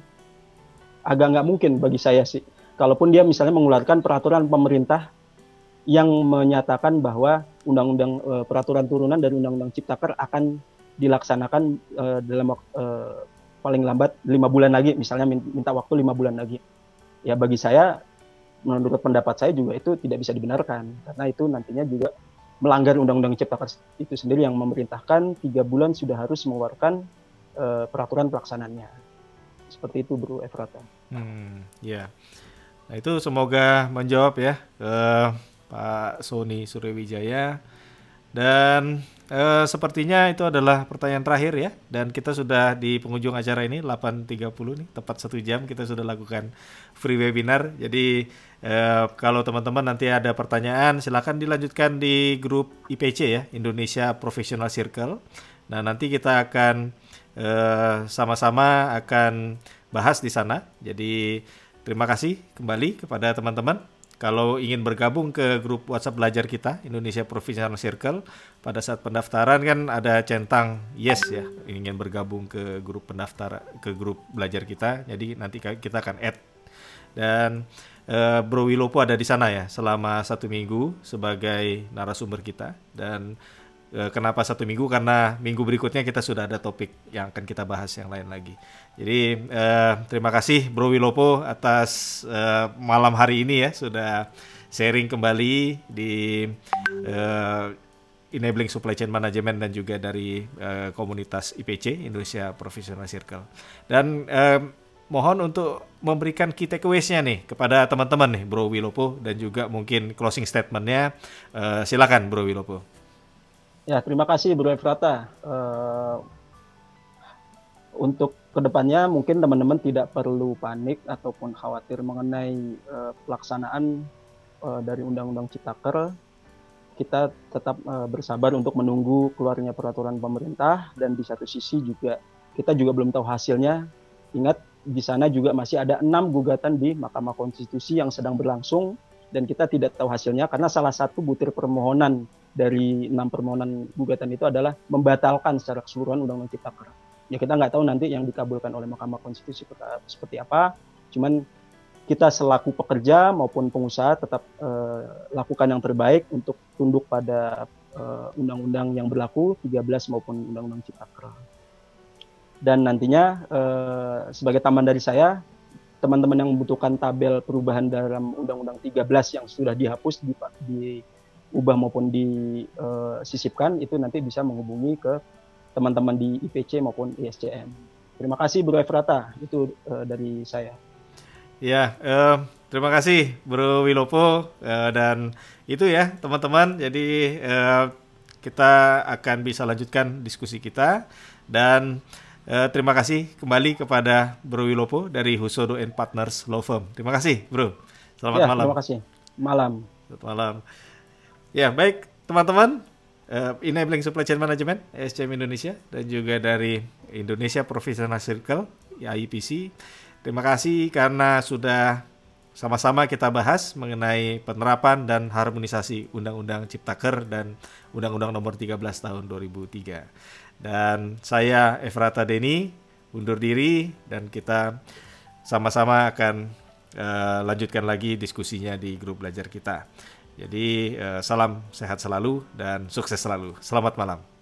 agak nggak mungkin bagi saya sih. Kalaupun dia misalnya mengeluarkan peraturan pemerintah yang menyatakan bahwa undang-undang eh, peraturan turunan dari undang-undang ciptaker akan dilaksanakan uh, dalam uh, paling lambat lima bulan lagi, misalnya minta waktu lima bulan lagi. Ya bagi saya, menurut pendapat saya juga itu tidak bisa dibenarkan karena itu nantinya juga melanggar undang-undang cipta kerja itu sendiri yang memerintahkan tiga bulan sudah harus mengeluarkan uh, peraturan pelaksanaannya. Seperti itu, Bro Efrata. Hmm, ya. Nah itu semoga menjawab ya ke Pak Sony Suryawijaya dan uh, sepertinya itu adalah pertanyaan terakhir ya. Dan kita sudah di penghujung acara ini 8.30 nih, tepat satu jam kita sudah lakukan free webinar. Jadi uh, kalau teman-teman nanti ada pertanyaan, silakan dilanjutkan di grup IPC ya, Indonesia Professional Circle. Nah nanti kita akan sama-sama uh, akan bahas di sana. Jadi terima kasih kembali kepada teman-teman kalau ingin bergabung ke grup WhatsApp belajar kita Indonesia Professional Circle pada saat pendaftaran kan ada centang yes ya ingin bergabung ke grup pendaftar ke grup belajar kita jadi nanti kita akan add. Dan uh, Bro Wilopo ada di sana ya selama satu minggu sebagai narasumber kita dan kenapa satu minggu? Karena minggu berikutnya kita sudah ada topik yang akan kita bahas yang lain lagi. Jadi uh, terima kasih Bro Wilopo atas uh, malam hari ini ya sudah sharing kembali di uh, enabling supply chain management dan juga dari uh, komunitas IPC Indonesia Professional Circle. Dan uh, mohon untuk memberikan key takeaways-nya nih kepada teman-teman nih Bro Wilopo dan juga mungkin closing statement-nya. Uh, silakan Bro Wilopo. Ya, terima kasih Bro Efrata. Uh, untuk ke depannya mungkin teman-teman tidak perlu panik ataupun khawatir mengenai uh, pelaksanaan uh, dari Undang-Undang Ciptaker. Kita tetap uh, bersabar untuk menunggu keluarnya peraturan pemerintah dan di satu sisi juga kita juga belum tahu hasilnya. Ingat di sana juga masih ada enam gugatan di Mahkamah Konstitusi yang sedang berlangsung dan kita tidak tahu hasilnya karena salah satu butir permohonan dari enam permohonan gugatan itu adalah membatalkan secara keseluruhan Undang-Undang Cipta Kerja. Ya kita nggak tahu nanti yang dikabulkan oleh Mahkamah Konstitusi seperti apa. Cuman kita selaku pekerja maupun pengusaha tetap uh, lakukan yang terbaik untuk tunduk pada eh, undang-undang yang berlaku 13 maupun Undang-Undang Cipta Kerja. Dan nantinya uh, sebagai tambahan dari saya, teman-teman yang membutuhkan tabel perubahan dalam Undang-Undang 13 yang sudah dihapus di, di ubah maupun disisipkan itu nanti bisa menghubungi ke teman-teman di IPC maupun ISCM. Terima kasih Bro Efrata, itu uh, dari saya. Ya, uh, terima kasih Bro Wilopo uh, dan itu ya teman-teman. Jadi uh, kita akan bisa lanjutkan diskusi kita dan uh, terima kasih kembali kepada Bro Wilopo dari Husodo and Partners Law Firm. Terima kasih Bro. Selamat ya, malam. Terima kasih. Malam. Selamat malam. Ya, baik teman-teman. Uh, Enabling Supply Chain Management, SCM Indonesia, dan juga dari Indonesia Professional Circle, ya IPC. Terima kasih karena sudah sama-sama kita bahas mengenai penerapan dan harmonisasi Undang-Undang Ciptaker dan Undang-Undang Nomor 13 Tahun 2003. Dan saya Efrata Deni undur diri dan kita sama-sama akan uh, lanjutkan lagi diskusinya di grup belajar kita. Jadi uh, salam sehat selalu dan sukses selalu. Selamat malam.